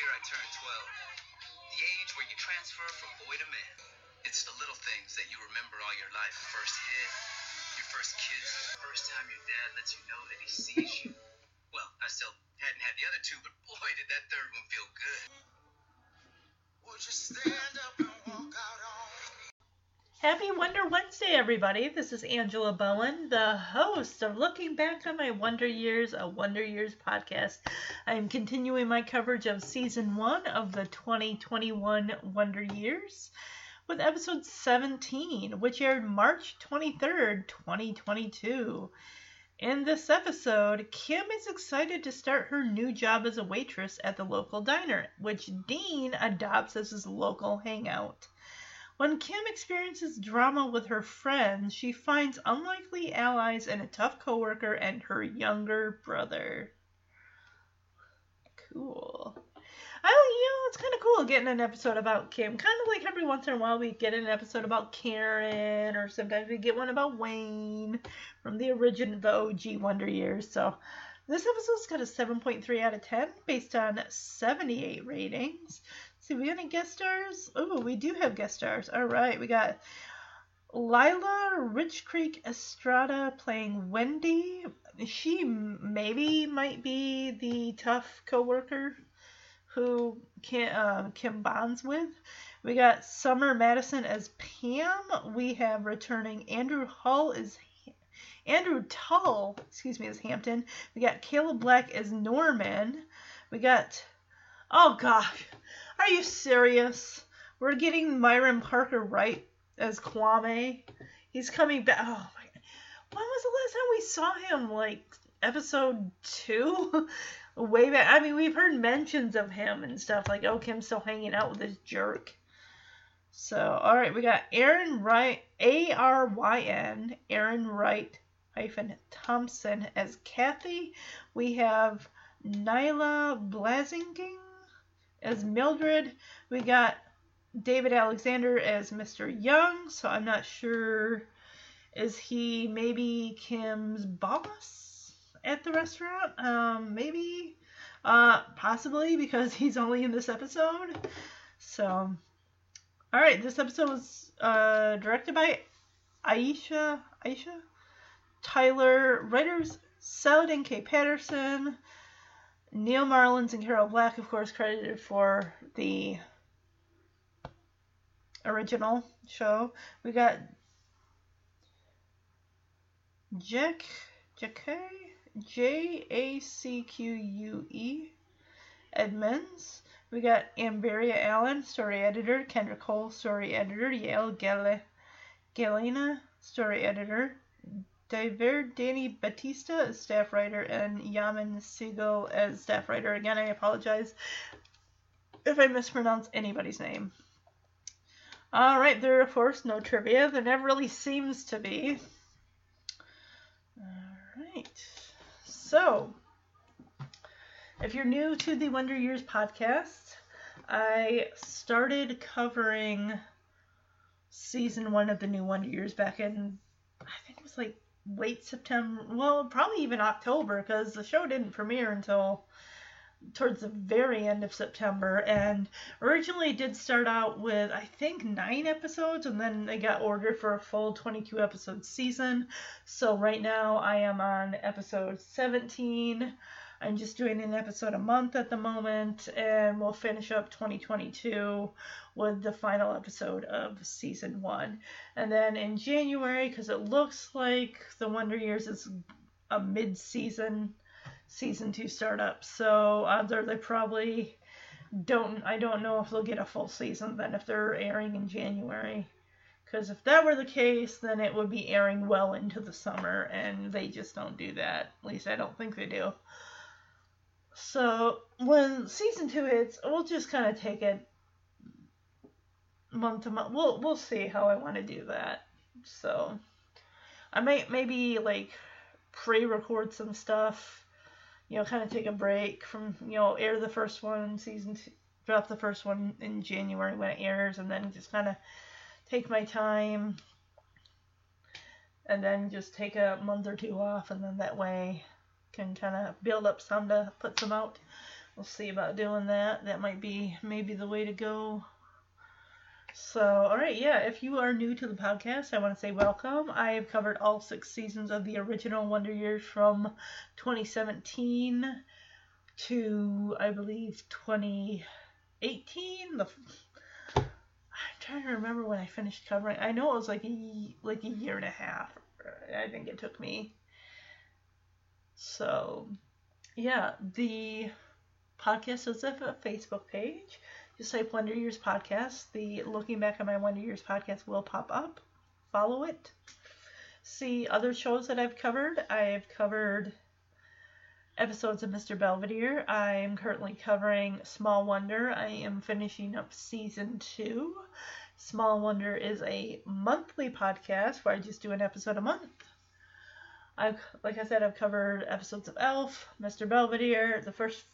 year I turned 12. The age where you transfer from boy to man. It's the little things that you remember all your life. First hit, your first kiss, first time your dad lets you know that he sees you. Well, I still hadn't had the other two, but boy, did that third one feel good. Would you stand up and walk out on Happy Wonder Wednesday, everybody. This is Angela Bowen, the host of Looking Back on My Wonder Years, a Wonder Years podcast. I am continuing my coverage of season one of the 2021 Wonder Years with episode 17, which aired March 23rd, 2022. In this episode, Kim is excited to start her new job as a waitress at the local diner, which Dean adopts as his local hangout. When Kim experiences drama with her friends, she finds unlikely allies and a tough coworker and her younger brother. Cool. I you know it's kind of cool getting an episode about Kim. Kind of like every once in a while we get an episode about Karen, or sometimes we get one about Wayne from the original the OG Wonder Years. So this episode's got a 7.3 out of 10 based on 78 ratings. See, we got any guest stars? Oh, we do have guest stars. All right, we got Lila Rich Creek Estrada playing Wendy. She maybe might be the tough coworker who Kim, uh, Kim bonds with. We got Summer Madison as Pam. We have returning Andrew Hull as Andrew Tull, excuse me, as Hampton. We got Caleb Black as Norman. We got oh gosh, are you serious? We're getting Myron Parker right as Kwame. He's coming back. Oh my! god. When was the last time we saw him? Like episode two, way back. I mean, we've heard mentions of him and stuff like, oh, Kim's still hanging out with this jerk. So, all right, we got Aryn Wright, A R Y N, Aryn Wright hyphen Thompson as Kathy. We have Nyla Blasinging as Mildred. We got David Alexander as Mr. Young, so I'm not sure. Is he maybe Kim's boss at the restaurant? Um, maybe. Uh, possibly because he's only in this episode. So, all right, this episode was uh, directed by Aisha. Aisha. Tyler. Writers Saladin K. Patterson. Neal Marlens and Carol Black, of course, credited for the original show. We got Jack Jacque J A C Q U E Edmonds. We got Amberia Allen, story editor. Kendra Cole, story editor. Yale Gale Galena, story editor. Diver Danny Batista as staff writer and Yaman Siegel as staff writer. Again, I apologize if I mispronounce anybody's name. Alright, there of course, no trivia. There never really seems to be. Alright. So, if you're new to the Wonder Years podcast, I started covering season one of the new Wonder Years back in, I think it was like late September, well, probably even October, because the show didn't premiere until towards the very end of September. And originally it did start out with, I think, nine episodes, and then they got ordered for a full 22 episode season. So right now I am on episode 17. I'm just doing an episode a month at the moment, and we'll finish up 2022 with the final episode of season one. And then in January, because it looks like the Wonder Years is a mid season season two startup, so odds are they probably don't. I don't know if they'll get a full season then if they're airing in January. Because if that were the case, then it would be airing well into the summer, and they just don't do that. At least I don't think they do. So when season two hits, we'll just kind of take it month to month. We'll we'll see how I want to do that. So I might maybe like pre-record some stuff. You know, kind of take a break from you know air the first one season two, drop the first one in January when it airs, and then just kind of take my time, and then just take a month or two off, and then that way can kind of build up some to put some out we'll see about doing that. That might be maybe the way to go. So, all right, yeah, if you are new to the podcast, I want to say welcome. I have covered all six seasons of the original Wonder Years from 2017 to, I believe, 2018. The I'm trying to remember when I finished covering. I know it was like a like a year and a half. I think it took me. So, yeah, the podcast is a Facebook page. Just type Wonder Years Podcast. The Looking Back on My Wonder Years podcast will pop up. Follow it. See other shows that I've covered. I've covered episodes of Mr. Belvedere. I am currently covering Small Wonder. I am finishing up season two. Small Wonder is a monthly podcast where I just do an episode a month. I've, like I said, I've covered episodes of Elf, Mr. Belvedere, the first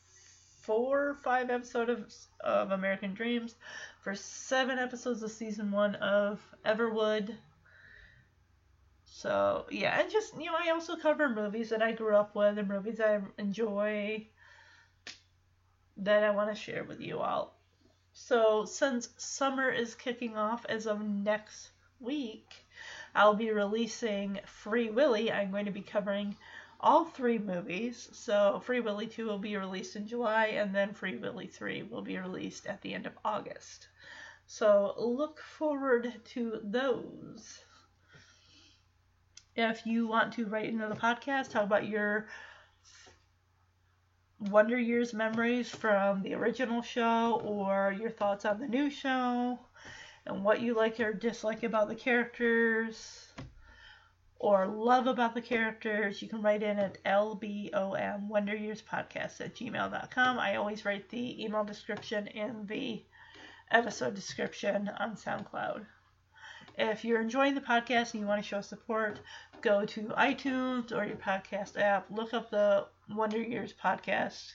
four or five episodes of, of American Dreams, for seven episodes of season one of Everwood. So yeah, and just you know, I also cover movies that I grew up with and movies I enjoy that I want to share with you all. So since summer is kicking off as of next week, I'll be releasing Free Willy. I'm going to be covering all three movies. So Free Willy 2 will be released in July, and then Free Willy 3 will be released at the end of August. So look forward to those. If you want to write into the podcast, talk about your Wonder Years memories from the original show or your thoughts on the new show and what you like or dislike about the characters or love about the characters, you can write in at lbom wonder years podcast at gmail.com. I always write the email description in the episode description on SoundCloud. If you're enjoying the podcast and you want to show support, go to iTunes or your podcast app, look up the Wonder Years podcast,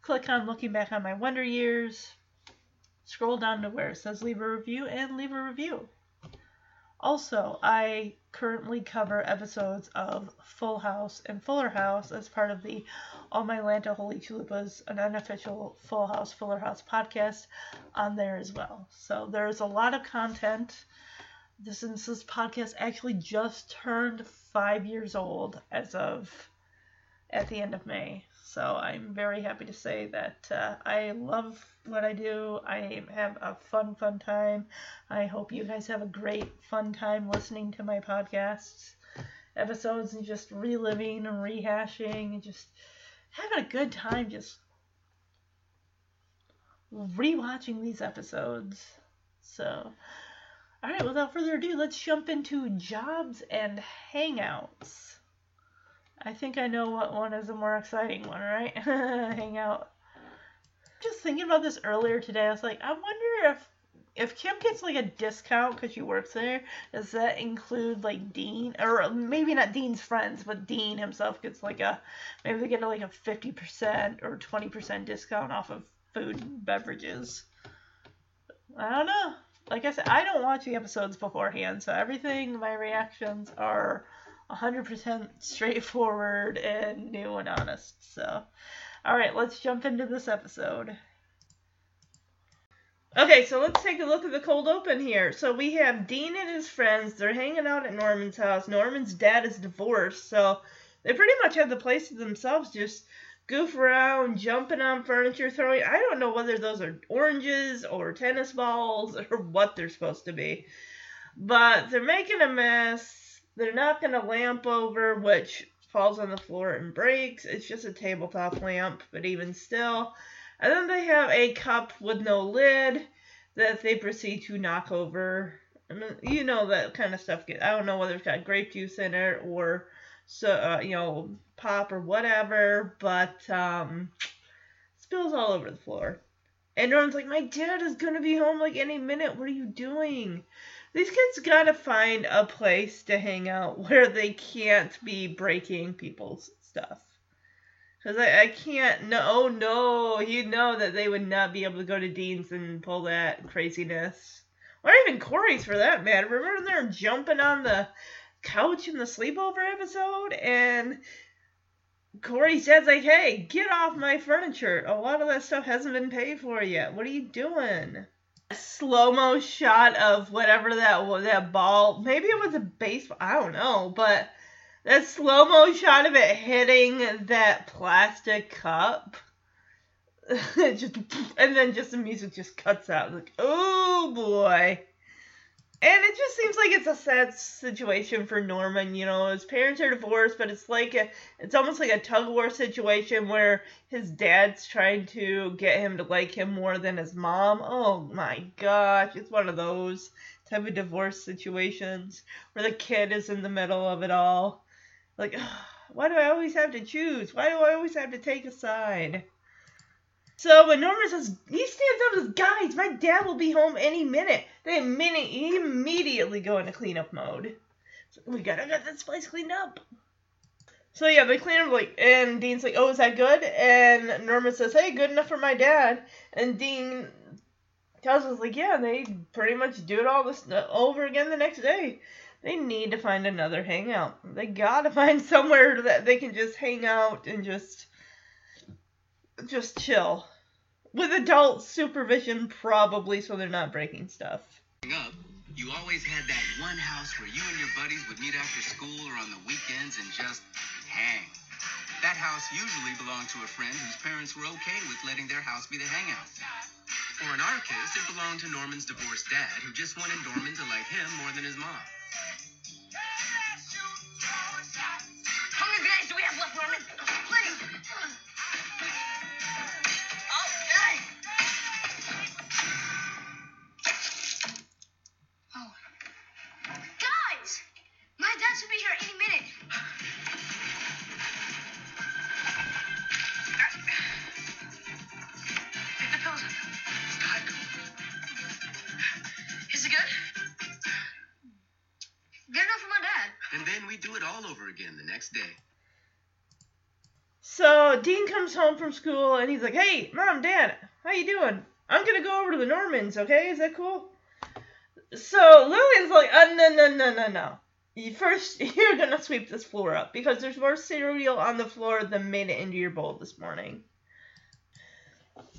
click on Looking Back on My Wonder Years, scroll down to where it says leave a review, and leave a review. Also, I currently cover episodes of Full House and Fuller House as part of the All My Lanta Holy Chalupas, an unofficial Full House, Fuller House podcast on there as well. So there's a lot of content. This, since this podcast actually just turned five years old as of at the end of May. So I'm very happy to say that uh, I love what I do. I have a fun, fun time. I hope you guys have a great, fun time listening to my podcasts, episodes, and just reliving and rehashing and just having a good time just rewatching these episodes. So, all right, without further ado, let's jump into jobs and hangouts. I think I know what one is a more exciting one, right? Hang out. Just thinking about this earlier today, I was like, I wonder if if Kim gets like a discount because she works there, does that include like Dean or maybe not Dean's friends, but Dean himself gets like a maybe they get like a fifty percent or twenty percent discount off of food and beverages. I don't know. Like I said, I don't watch the episodes beforehand, so everything my reactions are 100% straightforward and new and honest. So, all right, let's jump into this episode. Okay, so let's take a look at the cold open here. So we have Dean and his friends. They're hanging out at Norman's house. Norman's dad is divorced, so they pretty much have the place to themselves. Just goof around, jumping on furniture, throwing. I don't know whether those are oranges or tennis balls or what they're supposed to be, but they're making a mess they're not going to lamp over, which falls on the floor and breaks. It's just a tabletop lamp, but even still. And then they have a cup with no lid that they proceed to knock over. I mean, you know that kind of stuff. I don't know whether it's got grape juice in it or so uh, you know pop or whatever, but um, spills all over the floor. And Norman's like, "My dad is gonna be home like any minute. What are you doing?" These kids gotta find a place to hang out where they can't be breaking people's stuff. Because I, I can't, no, oh no, you know that they would not be able to go to Dean's and pull that craziness. Or even Corey's for that matter. Remember they're jumping on the couch in the sleepover episode? And Corey says like, hey, get off my furniture. A lot of that stuff hasn't been paid for yet. What are you doing? Slow mo shot of whatever that was, that ball. Maybe it was a baseball. I don't know, but that slow mo shot of it hitting that plastic cup. just and then just the music just cuts out. Like, oh boy. And it just seems like it's a sad situation for Norman. You know, his parents are divorced, but it's like a, it's almost like a tug of war situation where his dad's trying to get him to like him more than his mom. Oh my gosh, it's one of those type of divorce situations where the kid is in the middle of it all. Like, why do I always have to choose? Why do I always have to take a side? So when Norman says he stands up as guys, my dad will be home any minute. They immediately, immediately go into cleanup mode. So we gotta get this place cleaned up. So yeah, they clean up like, and Dean's like, "Oh, is that good?" And Norman says, "Hey, good enough for my dad." And Dean tells us like, "Yeah, they pretty much do it all this uh, over again the next day." They need to find another hangout. They gotta find somewhere that they can just hang out and just just chill with adult supervision, probably, so they're not breaking stuff. Up, you always had that one house where you and your buddies would meet after school or on the weekends and just hang. That house usually belonged to a friend whose parents were okay with letting their house be the hangout. Or in our case, it belonged to Norman's divorced dad, who just wanted Norman to like him more than his mom. Home from school and he's like, "Hey, mom, dad, how you doing? I'm gonna go over to the Normans. Okay, is that cool?" So Lillian's like, uh, "No, no, no, no, no. You First, you're gonna sweep this floor up because there's more cereal on the floor than made it into your bowl this morning."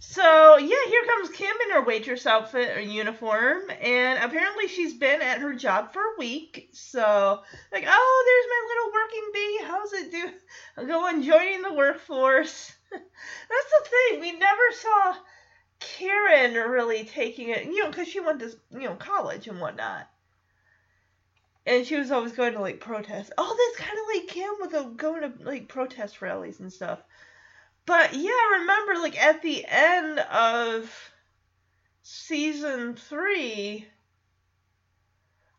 So yeah, here comes Kim in her waitress outfit or uniform, and apparently she's been at her job for a week. So like, oh, there's my little working bee. How's it do? Going joining the workforce. That's the thing. We never saw Karen really taking it, you know, because she went to you know college and whatnot. And she was always going to like protest. Oh, that's kind of like Kim with the going to like protest rallies and stuff. But yeah, I remember like at the end of season three,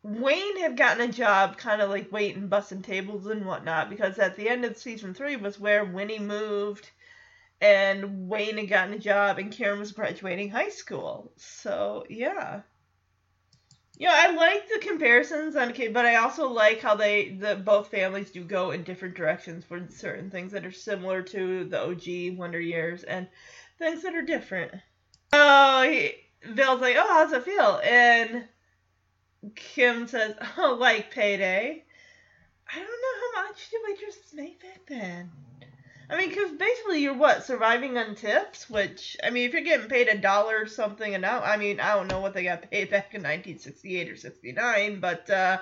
Wayne had gotten a job kind of like waiting, busting tables and whatnot, because at the end of season three was where Winnie moved and Wayne had gotten a job and Karen was graduating high school. So yeah. Yeah, I like the comparisons on kid, but I also like how they the both families do go in different directions for certain things that are similar to the OG Wonder Years and things that are different. Oh, he, Bill's like, "Oh, how's it feel?" And Kim says, "Oh, like payday." I don't know how much did waitresses make back then. I mean, because basically you're what surviving on tips, which I mean, if you're getting paid a dollar or something an hour, I mean, I don't know what they got paid back in 1968 or 69, but uh,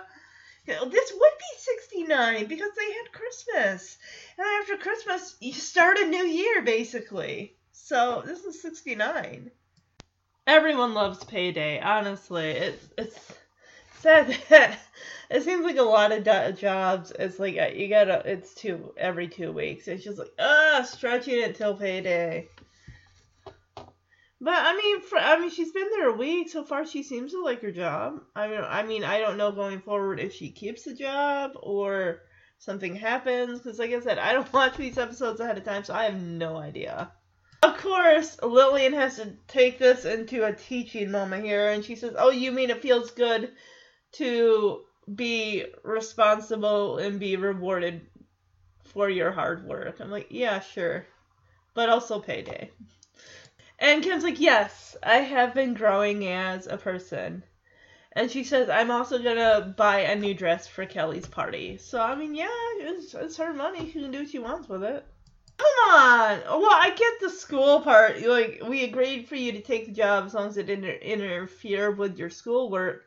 this would be 69 because they had Christmas, and after Christmas you start a new year basically. So this is 69. Everyone loves payday, honestly. It's it's sad that it seems like a lot of do- jobs. It's like uh, you gotta. It's two every two weeks. It's just like ah, stretching it till payday. But I mean, for, I mean, she's been there a week so far. She seems to like her job. I mean, I mean, I don't know going forward if she keeps the job or something happens. Because, like I said, I don't watch these episodes ahead of time, so I have no idea. Of course, Lillian has to take this into a teaching moment here, and she says, "Oh, you mean it feels good to be responsible and be rewarded for your hard work?" I'm like, "Yeah, sure, but also payday." And Kim's like, "Yes, I have been growing as a person." And she says, "I'm also gonna buy a new dress for Kelly's party." So I mean, yeah, it's, it's her money. She can do what she wants with it. Come on. Well, I get the school part. Like, we agreed for you to take the job as long as it didn't interfere with your schoolwork.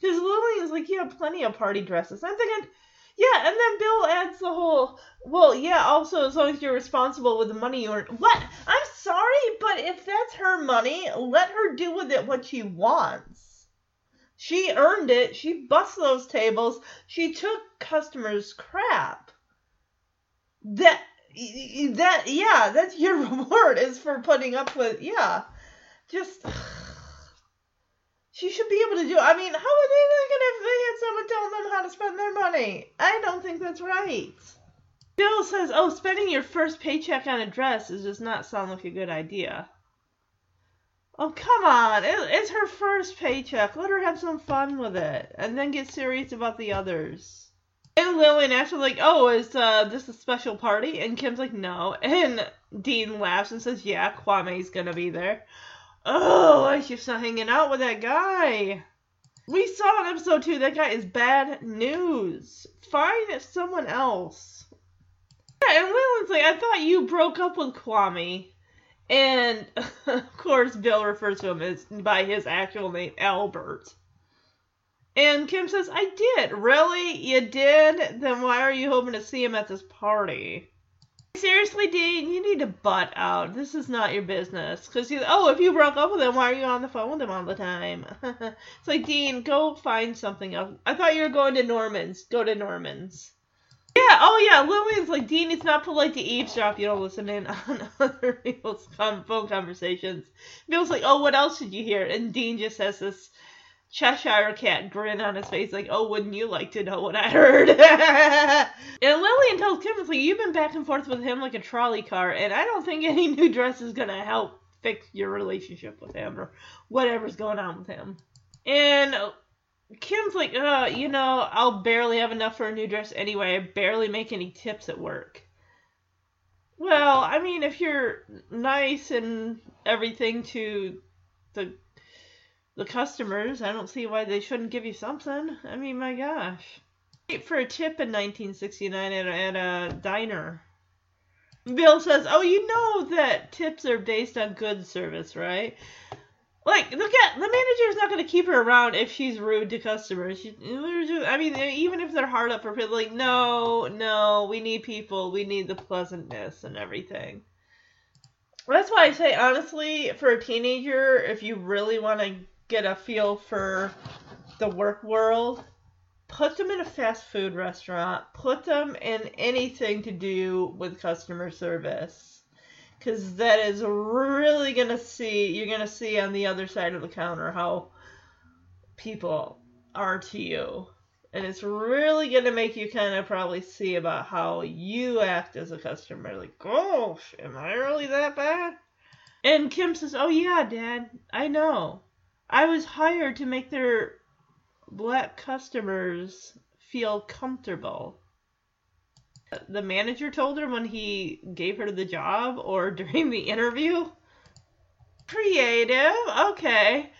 Because Lillian's like, you have plenty of party dresses. I'm thinking, yeah, and then Bill adds the whole, well, yeah, also as long as you're responsible with the money you earn. What? I'm sorry, but if that's her money, let her do with it what she wants. She earned it. She busts those tables. She took customers' crap. That that yeah, that's your reward is for putting up with yeah. Just she should be able to do. I mean, how would they think if they had someone telling them how to spend their money? I don't think that's right. Bill says, "Oh, spending your first paycheck on a dress is does not sound like a good idea." Oh, come on. It, it's her first paycheck. Let her have some fun with it. And then get serious about the others. And Lillian's are like, oh, is uh, this a special party? And Kim's like, no. And Dean laughs and says, yeah, Kwame's gonna be there. Oh, I should stop hanging out with that guy. We saw in episode two that guy is bad news. Find someone else. Yeah, and Leland's like, I thought you broke up with Kwame. And of course, Bill refers to him as by his actual name, Albert. And Kim says, I did. Really? You did? Then why are you hoping to see him at this party? Seriously, Dean, you need to butt out. This is not your business. Because he's, oh, if you broke up with him, why are you on the phone with him all the time? it's like, Dean, go find something else. I thought you were going to Norman's. Go to Norman's. Yeah, oh yeah, Lillian's like, Dean, it's not polite to eavesdrop. You don't listen in on other people's phone conversations. Bill's like, oh, what else did you hear? And Dean just says this Cheshire Cat grin on his face, like, oh, wouldn't you like to know what I heard? and Lillian tells Kim, like, you've been back and forth with him like a trolley car, and I don't think any new dress is going to help fix your relationship with him or whatever's going on with him. And Kim's like, uh, you know, I'll barely have enough for a new dress anyway. I barely make any tips at work. Well, I mean, if you're nice and everything to the the customers, I don't see why they shouldn't give you something. I mean, my gosh. For a tip in 1969 at a, at a diner. Bill says, "Oh, you know that tips are based on good service, right?" Like, look at the manager's not going to keep her around if she's rude to customers. She, I mean, even if they're hard up for people, like, no, no, we need people, we need the pleasantness and everything. That's why I say, honestly, for a teenager, if you really want to get a feel for the work world, put them in a fast food restaurant, put them in anything to do with customer service. Because that is really to see, you're to see on the other side of the counter how people are to you. And it's really to make you kind of probably see about how you act as a customer. Like, gosh, am I really that bad? And Kim says, Oh, yeah, Dad, I know. I was hired to make their black customers feel comfortable. The manager told her when he gave her the job or during the interview. Creative, okay.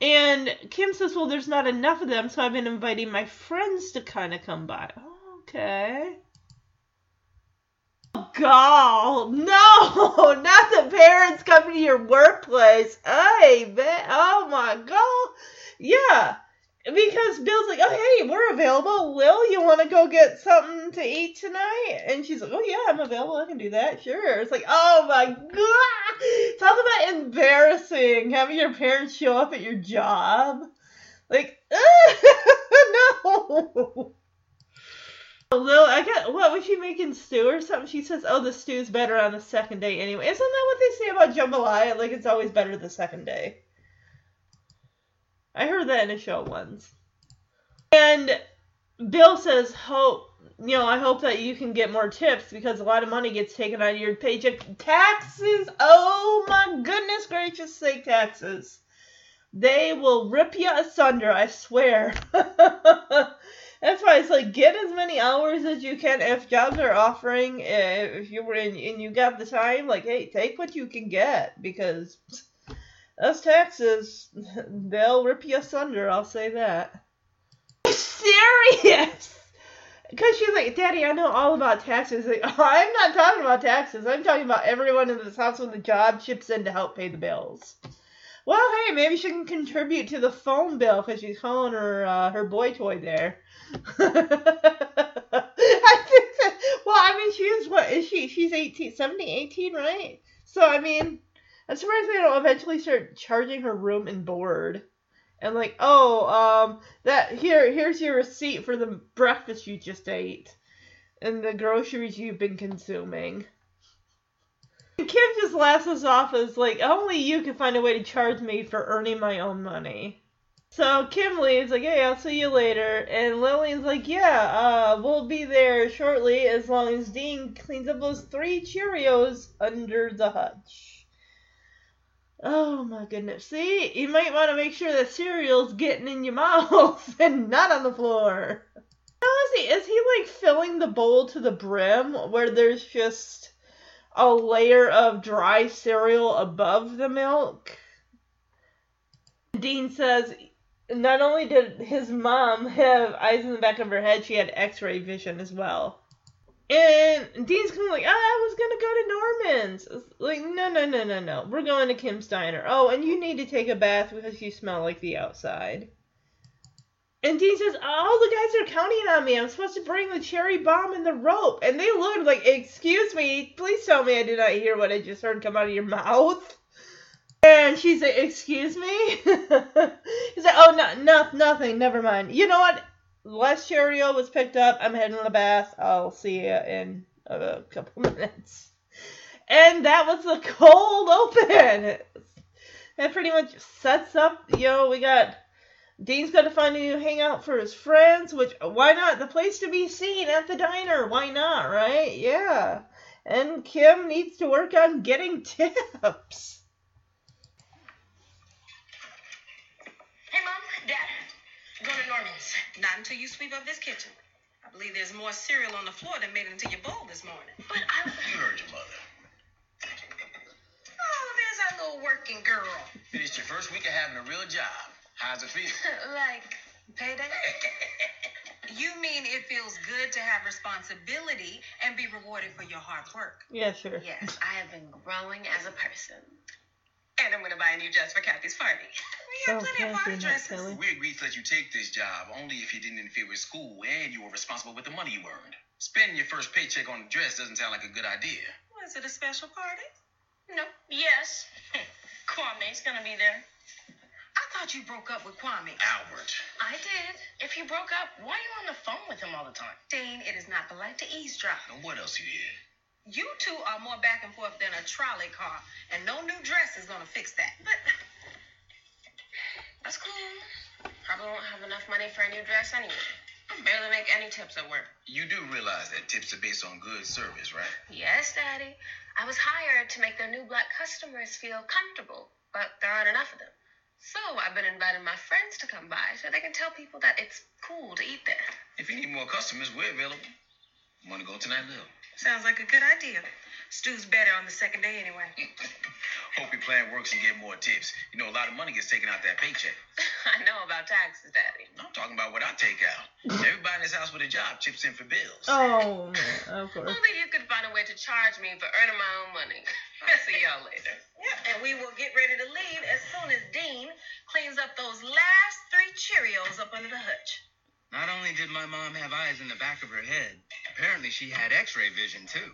And Kim says, Well, there's not enough of them, so I've been inviting my friends to kind of come by. Okay. God, no, not the parents coming to your workplace. Hey, man, oh my God. Yeah, because Bill's like, oh, hey, we're available. Will, you want to go get something to eat tonight? And she's like, oh, yeah, I'm available. I can do that. Sure. It's like, oh my God. Talk about embarrassing having your parents show up at your job. Like, no. Lil, I got what was she making stew or something? She says, "Oh, the stew's better on the second day anyway." Isn't that what they say about jambalaya? Like it's always better the second day. I heard that in a show once. And Bill says, "Hope you know, I hope that you can get more tips because a lot of money gets taken out of your paycheck. Taxes, oh my goodness gracious sake, taxes. They will rip you asunder, I swear." That's why it's like get as many hours as you can. If jobs are offering, eh, if you were in and you got the time, like hey, take what you can get because those taxes they'll rip you asunder. I'll say that. Serious. Because she's like, Daddy, I know all about taxes. Like, oh, I'm not talking about taxes. I'm talking about everyone in this house with a job chips in to help pay the bills. Well, hey, maybe she can contribute to the phone bill because she's calling her uh, her boy toy there. I think that, well, I mean, she's what is she? She's 18, 17, 18, right? So, I mean, I'm surprised they don't eventually start charging her room and board. And like, oh, um, that here, here's your receipt for the breakfast you just ate, and the groceries you've been consuming. Kim just laughs us off as like, only you can find a way to charge me for earning my own money. So Kim leaves, like, hey, I'll see you later. And Lillian's like, yeah, uh, we'll be there shortly as long as Dean cleans up those three Cheerios under the hutch. Oh my goodness. See, you might want to make sure that cereal's getting in your mouth and not on the floor. How is he? Is he like filling the bowl to the brim where there's just a layer of dry cereal above the milk? Dean says not only did his mom have eyes in the back of her head, she had x ray vision as well. And Dean's kind of like, ah, I was gonna go to Norman's. Like, no, no, no, no, no. We're going to Kim's Diner. Oh, and you need to take a bath because you smell like the outside. And Dean says, all the guys are counting on me. I'm supposed to bring the cherry bomb and the rope. And they look like, excuse me, please tell me I did not hear what I just heard come out of your mouth. And she's like, excuse me? He's like, oh, no, no, nothing, never mind. You know what? last Cheerio was picked up. I'm heading to the bath. I'll see you in a couple minutes. And that was the cold open. That pretty much sets up, you know, we got Dean's got to find a new hangout for his friends, which, why not? The place to be seen at the diner. Why not, right? Yeah. And Kim needs to work on getting tips. Hey, Mom, Dad, going to Norman's. Not until you sweep up this kitchen. I believe there's more cereal on the floor than made it into your bowl this morning. But I. You heard your mother. Oh, there's our little working girl. Finished your first week of having a real job. How's it feel? like payday? You mean it feels good to have responsibility and be rewarded for your hard work? Yeah, sure. Yes, I have been growing as a person. And I'm gonna buy a new dress for Kathy's party. We have Oh, plenty of party dresses. We agreed to let you take this job only if you didn't interfere with school and you were responsible with the money you earned. Spending your first paycheck on a dress doesn't sound like a good idea. Was it a special party? No, yes. Kwame's gonna be there. I thought you broke up with Kwame. Albert. I did. If you broke up, why are you on the phone with him all the time? Dean, it is not polite to eavesdrop. And what else you did? You two are more back and forth than a trolley car, and no new dress is gonna fix that. But That's cool. Probably won't have enough money for a new dress anyway. I barely make any tips at work. You do realize that tips are based on good service, right? Yes, Daddy. I was hired to make their new black customers feel comfortable, but there aren't enough of them. So I've been inviting my friends to come by so they can tell people that it's cool to eat there. If you need more customers, we're available. Want to go tonight, Lil? Sounds like a good idea. Stew's better on the second day anyway. Hope your plan works and get more tips. You know, a lot of money gets taken out that paycheck. I know about taxes, Daddy. I'm talking about what I take out. Everybody in this house with a job chips in for bills. Oh, of course. Only you could find a way to charge me for earning my own money. I'll see y'all later. Yeah, and we will get ready to leave as soon as Dean cleans up those last three Cheerios up under the hutch. Not only did my mom have eyes in the back of her head, apparently she had x-ray vision too.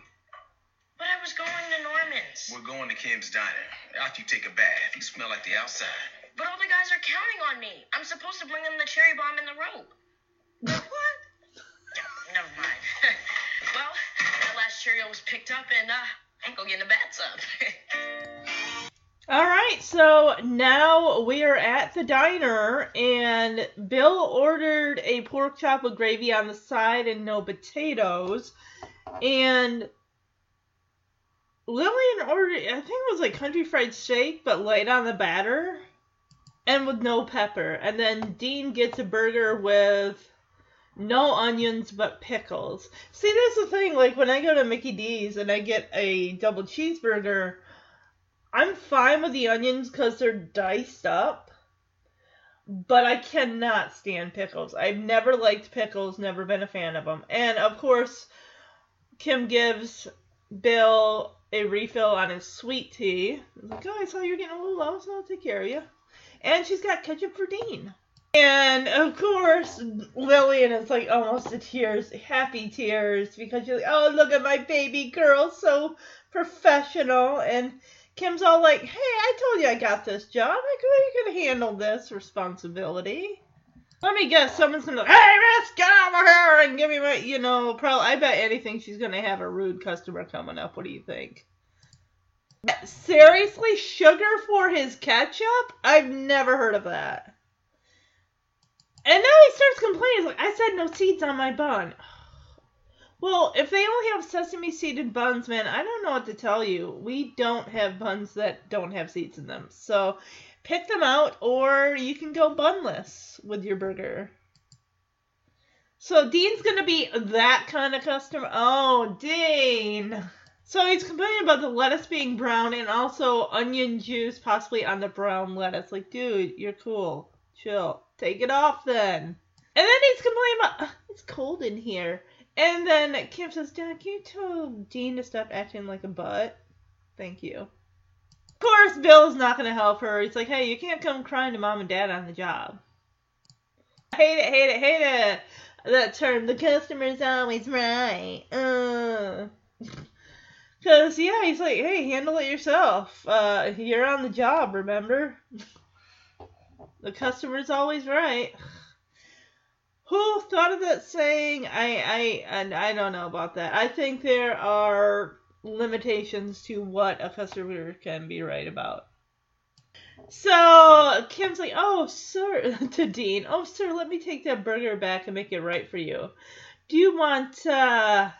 But I was going to Norman's. We're going to Kim's Diner. After you take a bath, you smell like the outside. But all the guys are counting on me. I'm supposed to bring them the cherry bomb and the rope. What? Never mind. well, that last Cheerio was picked up and uh, I'm going to get in the bathtub. All right, so now we are at the diner, and Bill ordered a pork chop with gravy on the side and no potatoes. And Lillian ordered, I think it was like country fried steak, but light on the batter and with no pepper. And then Dean gets a burger with no onions but pickles. See, that's the thing. Like when I go to Mickey D's and I get a double cheeseburger, I'm fine with the onions because they're diced up. but I cannot stand pickles. I've never liked pickles, never been a fan of them. And of course, Kim gives Bill a refill on his sweet tea. He's like, oh, I saw you're getting a little low, so I'll take care of you. And she's got ketchup for Dean. And of course, Lillian is like almost to tears, happy tears, because she's like, oh, look at my baby girl, so professional. And Kim's all like, hey, I told you I got this job. I could, I could handle this responsibility. Let me guess, someone's gonna, hey, Miss, get over here and give me my, you know, probably, I bet anything she's gonna have a rude customer coming up. What do you think? Seriously, sugar for his ketchup? I've never heard of that. And now he starts complaining. He's like, I said no seeds on my bun. Well, if they only have sesame seeded buns, man, I don't know what to tell you. We don't have buns that don't have seeds in them. So pick them out, or you can go bunless with your burger. So Dean's gonna be that kind of customer. Oh, Dean. So he's complaining about the lettuce being brown and also onion juice possibly on the brown lettuce. Like, dude, you're cool. Chill. Take it off then. And then he's complaining about it's cold in here. And then Kim says, Dad, can you tell Dean to stop acting like a butt? Thank you. Of course, Bill's not going to help her. He's like, hey, you can't come crying to mom and dad on the job. I Hate it, hate it, hate it. That term, the customer's always right. Uh. Cause yeah, he's like, hey, handle it yourself. Uh, you're on the job, remember? the customer's always right. Who thought of that saying? I I and I don't know about that. I think there are limitations to what a customer can be right about. So Kim's like, "Oh, sir," to Dean. "Oh, sir, let me take that burger back and make it right for you. Do you want uh,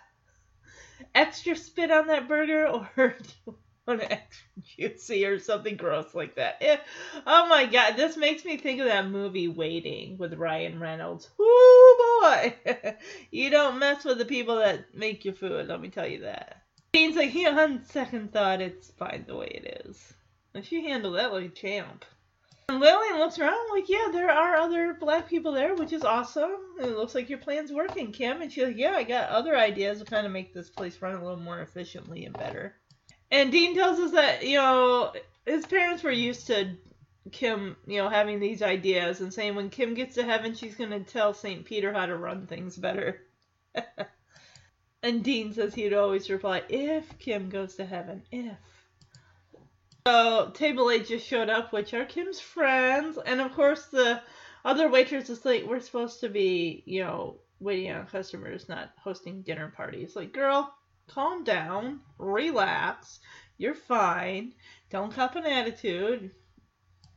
extra spit on that burger, or do you extra juicy or something gross like that. Eh, oh my god, this makes me think of that movie Waiting with Ryan Reynolds. Whoo boy! you don't mess with the people that make your food, let me tell you that. Dean's like, yeah, on second thought, it's fine the way it is. And she handled that like a champ. And Lillian looks around like, yeah, there are other black people there, which is awesome. It looks like your plan's working, Kim. And she's like, yeah, I got other ideas to kind of make this place run a little more efficiently and better. And Dean tells us that, you know, his parents were used to Kim, you know, having these ideas and saying when Kim gets to heaven, she's going to tell St. Peter how to run things better. and Dean says he'd always reply, if Kim goes to heaven, if. So, Table 8 just showed up, which are Kim's friends. And of course, the other waitress is like, we're supposed to be, you know, waiting on customers, not hosting dinner parties. Like, girl, calm down, relax, you're fine, don't cop an attitude.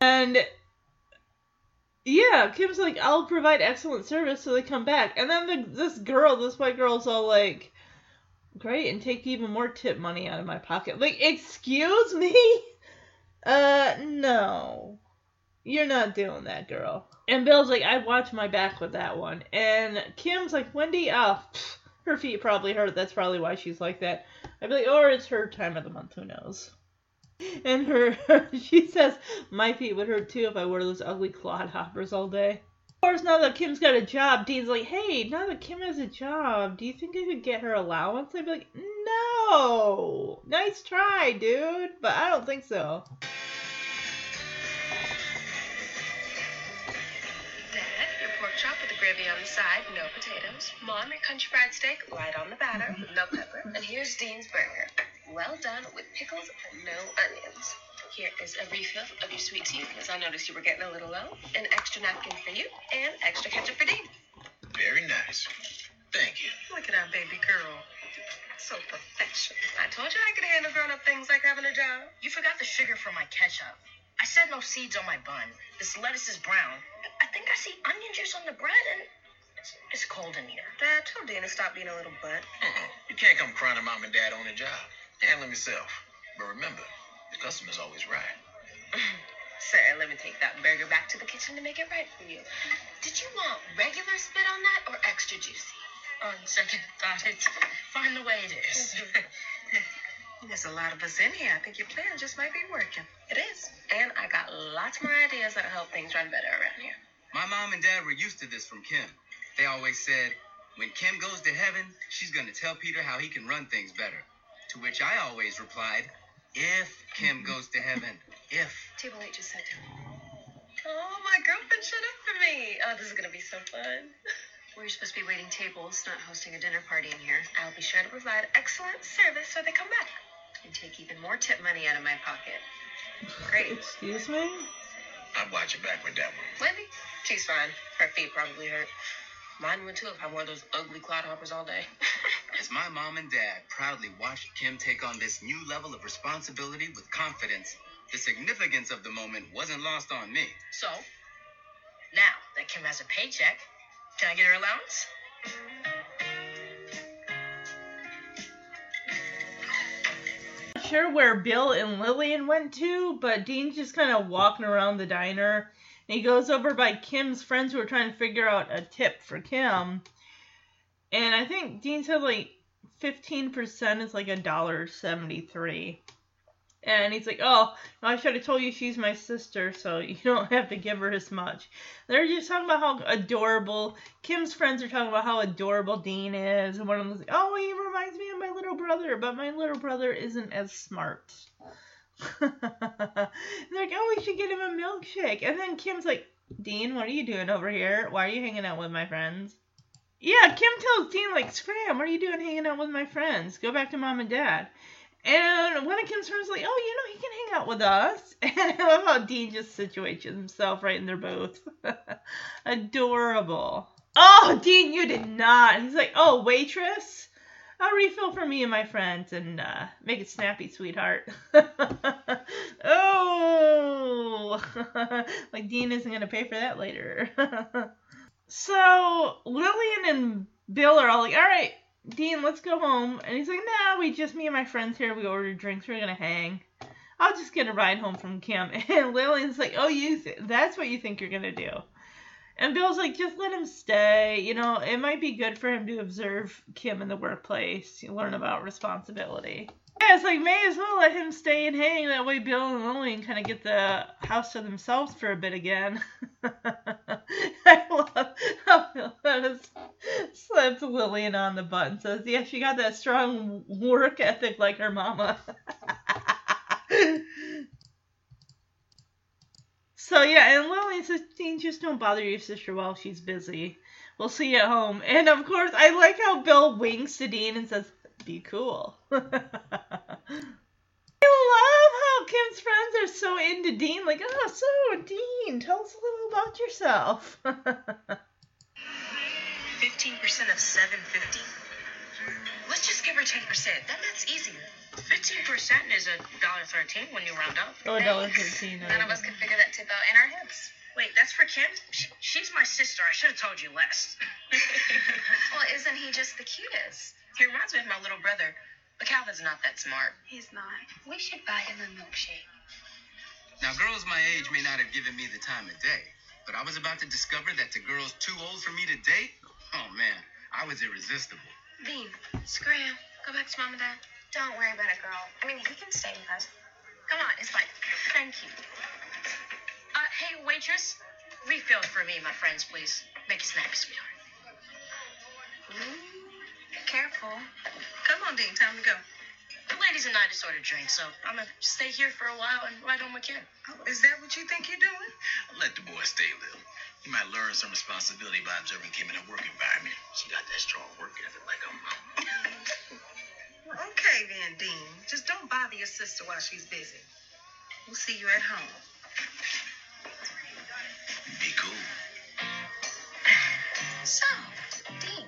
And yeah, Kim's like, I'll provide excellent service so they come back. And then the, this girl, this white girl's all like, great, and take even more tip money out of my pocket. Like, excuse me? Uh, no. You're not doing that, girl. And Bill's like, I watch my back with that one. And Kim's like, Wendy, oh, pfft her feet probably hurt. That's probably why she's like that. I'd be like, or it's her time of the month. Who knows? And her, she says, my feet would hurt too if I wore those ugly clodhoppers all day. Of course, now that Kim's got a job, Dean's like, hey, now that Kim has a job, do you think I could get her allowance? I'd be like, no. Nice try, dude, but I don't think so. Gravy on the side, no potatoes. Mom, your country fried steak, light on the batter, with no pepper. And here's Dean's burger. Well done with pickles and no onions. Here is a refill of your sweet tea, because I noticed you were getting a little low. An extra napkin for you, and extra ketchup for Dean. Very nice. Thank you. Look at our baby girl. So professional. I told you I could handle grown up things like having a job. You forgot the sugar for my ketchup. I said no seeds on my bun. This lettuce is brown. I think I see onion juice on the bread, and it's, it's cold in here. Dad, tell Dana stop being a little butt. Uh-uh. You can't come crying to mom and dad on the job. Handle them yourself. But remember, the customer's always right. Mm-hmm. Sir, let me take that burger back to the kitchen to make it right for you. Did you want regular spit on that or extra juicy? On second thought, it's fine the way it is. There's a lot of us in here. I think your plan just might be working. It is. And I got lots more ideas that'll help things run better around here. My mom and dad were used to this from Kim. They always said, when Kim goes to heaven, she's going to tell Peter how he can run things better. To which I always replied, if Kim goes to heaven, if. Table 8 just sat down. Oh, my girlfriend showed up for me. Oh, this is going to be so fun. We're supposed to be waiting tables, not hosting a dinner party in here. I'll be sure to provide excellent service so they come back. And take even more tip money out of my pocket. Great. Excuse me? I'd watch your back with that one. Wendy? She's fine. Her feet probably hurt. Mine would too if I wore those ugly clodhoppers all day. As my mom and dad proudly watched Kim take on this new level of responsibility with confidence, the significance of the moment wasn't lost on me. So, now that Kim has a paycheck, can I get her allowance? Sure where Bill and Lillian went to, but Dean's just kind of walking around the diner. And he goes over by Kim's friends who are trying to figure out a tip for Kim. And I think Dean said like 15% is like a dollar 73. And he's like, "Oh, I should have told you she's my sister, so you don't have to give her as much." They're just talking about how adorable Kim's friends are talking about how adorable Dean is, and one of them's like, "Oh, he reminds me of my little brother, but my little brother isn't as smart." They're like, "Oh, we should get him a milkshake." And then Kim's like, "Dean, what are you doing over here? Why are you hanging out with my friends?" Yeah, Kim tells Dean like, "Scram, what are you doing hanging out with my friends? Go back to mom and dad." And one of Kim's friends was like, oh, you know, he can hang out with us. And I love how Dean just situates himself right in their booth. Adorable. Oh, Dean, you did not. He's like, oh, waitress, a refill for me and my friends, and uh, make it snappy, sweetheart. oh, like Dean isn't gonna pay for that later. so Lillian and Bill are all like, all right. Dean, let's go home. And he's like, nah, we just, me and my friends here, we ordered drinks, we're gonna hang. I'll just get a ride home from Kim. And Lillian's like, oh, you, th- that's what you think you're gonna do. And Bill's like, just let him stay. You know, it might be good for him to observe Kim in the workplace, learn about responsibility. Yeah, it's like, may as well let him stay and hang. That way Bill and Lillian kind of get the house to themselves for a bit again. I love how Bill slaps Lillian on the butt and says, yeah, she got that strong work ethic like her mama. so, yeah, and Lillian says, Dean, just don't bother your sister while she's busy. We'll see you at home. And, of course, I like how Bill winks to Dean and says, be cool. I love how Kim's friends are so into Dean. Like, oh, so Dean, tell us a little about yourself. 15% of 750? Let's just give her 10%. Then that's easier. 15% is a dollar thirteen when you round up. oh, dollar fifteen. None of us can figure that tip out in our heads. Wait, that's for Kim? She, she's my sister. I should have told you less. Well, isn't he just the cutest? He reminds me of my little brother, but Calvin's not that smart. He's not. We should buy him a milkshake. Now, girls my age may not have given me the time of day, but I was about to discover that the girls too old for me to date, oh man, I was irresistible. Dean, Scram, go back to mom and dad. Don't worry about it, girl. I mean, he can stay with us. Come on, it's fine. Thank you. Uh, hey, waitress, refills for me my friends, please. Make it snappy, sweetheart. Careful. Come on, Dean. Time to go. The ladies and I just ordered drinks, so I'm gonna stay here for a while and ride home with Kim. Oh, is that what you think you're doing? Let the boy stay a little. He might learn some responsibility by observing Kim in a work environment. She got that strong work ethic like her mama. Well, okay then, Dean. Just don't bother your sister while she's busy. We'll see you at home. Be cool. So, Dean,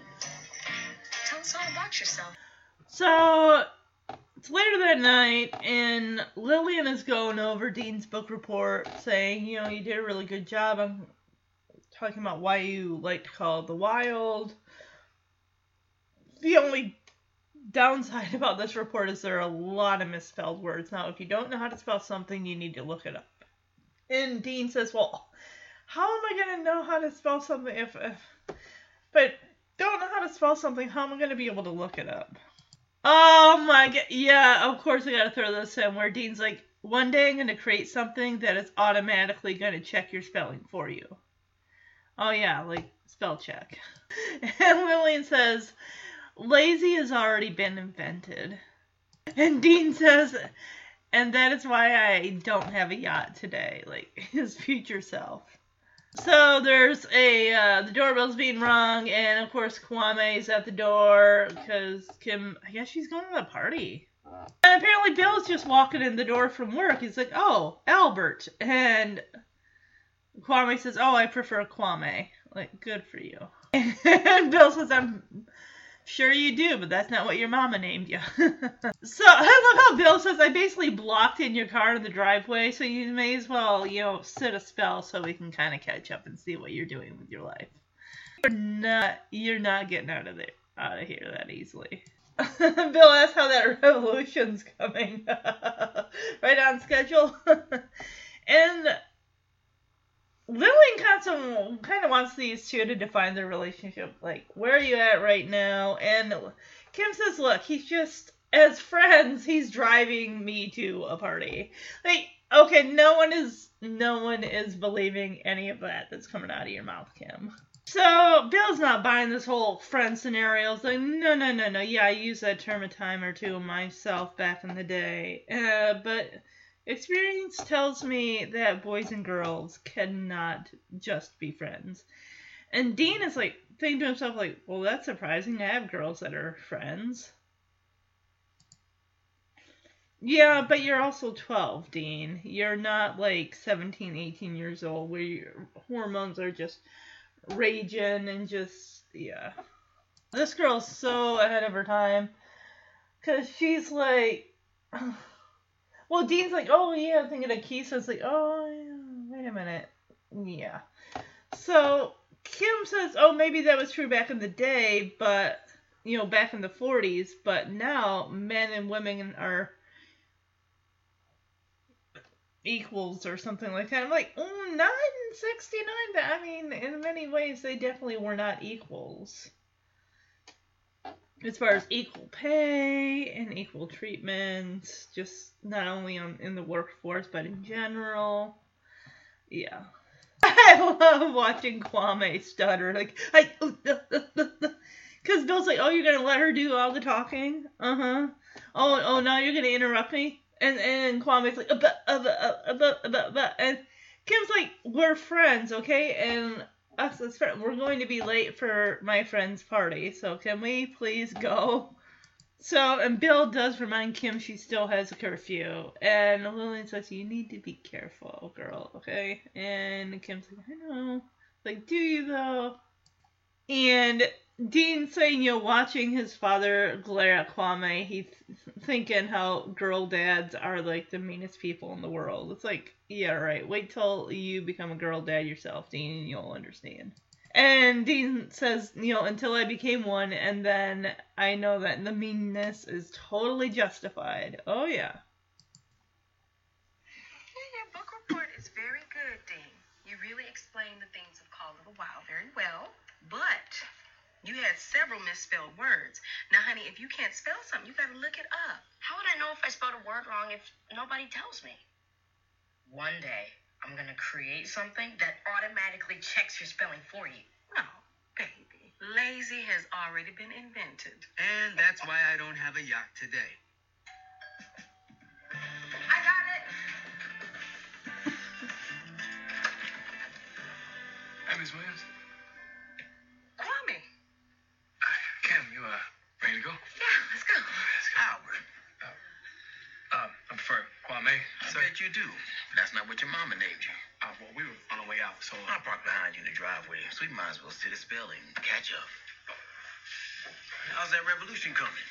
yourself. So it's later that night, and Lillian is going over Dean's book report, saying, you know, you did a really good job. I'm talking about why you like to call the wild. The only downside about this report is there are a lot of misspelled words. Now, if you don't know how to spell something, you need to look it up. And Dean says, well, how am I going to know how to spell something if, if, but don't know how to spell something, how am I going to be able to look it up? Oh my god. Yeah, of course I gotta throw this in where Dean's like, one day I'm gonna create something that is automatically gonna check your spelling for you. Oh yeah, like spell check. And Lillian says, lazy has already been invented. And Dean says, and that is why I don't have a yacht today, like his future self. So there's a uh, the doorbell's being rung, and of course Kwame's at the door because Kim, I guess she's going to the party. And apparently Bill's just walking in the door from work. He's like, "Oh, Albert," and Kwame says, "Oh, I prefer Kwame." Like, good for you. And Bill says, "I'm Sure you do, but that's not what your mama named you. so I love how Bill says I basically blocked in your car in the driveway, so you may as well, you know, sit a spell so we can kind of catch up and see what you're doing with your life. You're not, you're not getting out of there, out of here that easily. Bill asks how that revolution's coming. right on schedule. and Lillian Constable kind of wants these two to define their relationship. Like, where are you at right now? And Kim says, look, he's just, as friends, he's driving me to a party. Like, okay, no one is, no one is believing any of that that's coming out of your mouth, Kim. So Bill's not buying this whole friend scenario. It's like, no, no, no, no. Yeah, I used that term a time or two myself back in the day. Uh, but Experience tells me that boys and girls cannot just be friends. And Dean is like thinking to himself, like, well, that's surprising. I have girls that are friends. Yeah, but you're also 12, Dean. You're not like 17, 18 years old where your hormones are just raging and just, yeah. This girl's so ahead of her time. Because she's like. Well, Dean's like, oh yeah, I'm thinking of Kisa's like, oh yeah, wait a minute, yeah. So Kim says, oh maybe that was true back in the day, but you know back in the 40s, but now men and women are equals or something like that. I'm like, oh, not in 69, I mean, in many ways they definitely were not equals as far as equal pay and equal treatment, just not only on, in the workforce but in general. Yeah. I love watching Kwame stutter. Like, I. Because Bill's like, oh, you're to let her do all the talking? Uh huh. Oh, oh, now you're to interrupt me? And and Kwame's like, uh, uh, uh, uh, and Kim's like, we're friends, okay? And us as friends, we're going to be late for my friend's party, so can we please go? So, and Bill does remind Kim she still has a curfew. And Lillian says, You need to be careful, girl, okay? And Kim's like, I know. Like, do you though? And Dean saying, you know, watching his father glare at Kwame, he's thinking how girl dads are like the meanest people in the world. It's like, yeah, right. Wait till you become a girl dad yourself, Dean, and you'll understand. And Dean says, you know, until I became one, and then I know that the meanness is totally justified. Oh, yeah. Your book report is very good, Dean. You really explained the things of Call of the Wild very well, but you had several misspelled words. Now, honey, if you can't spell something, you got to look it up. How would I know if I spelled a word wrong if nobody tells me? One day, I'm going to create something that automatically checks your spelling for you. No, baby. Lazy has already been invented. And that's why I don't have a yacht today. I got it. Hey, Miss Williams. So I parked behind you in the driveway, so we might as well sit a spell and catch up. How's that revolution coming?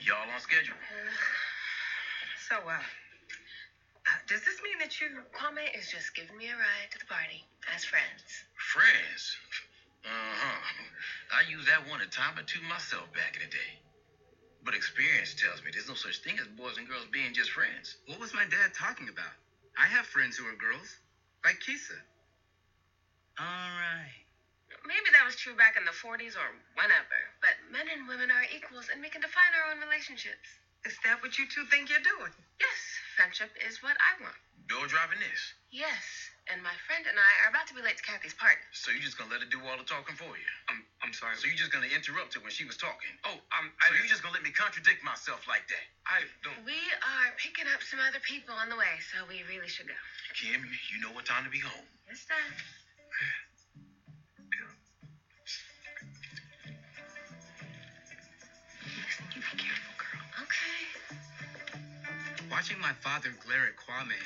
Y'all on schedule? So, uh, uh, does this mean that you Kwame is just giving me a ride to the party as friends. Friends. Uh-huh. I used that one a time or two myself back in the day. But experience tells me there's no such thing as boys and girls being just friends. What was my dad talking about? I have friends who are girls, like Kisa. All right. Maybe that was true back in the 40s or whenever, but men and women are equals and we can define our own relationships. Is that what you two think you're doing? Yes, friendship is what I want. You're driving this. Yes, and my friend and I are about to be late to Kathy's party. So you're just gonna let her do all the talking for you? I'm I'm sorry. So you're just gonna interrupt her when she was talking? oh, I'm So I you just gonna let me contradict myself like that? I don't. We are picking up some other people on the way, so we really should go. Kim, you know what time to be home. Yes, Dad. You be careful, girl. Okay. Watching my father glare at Kwame,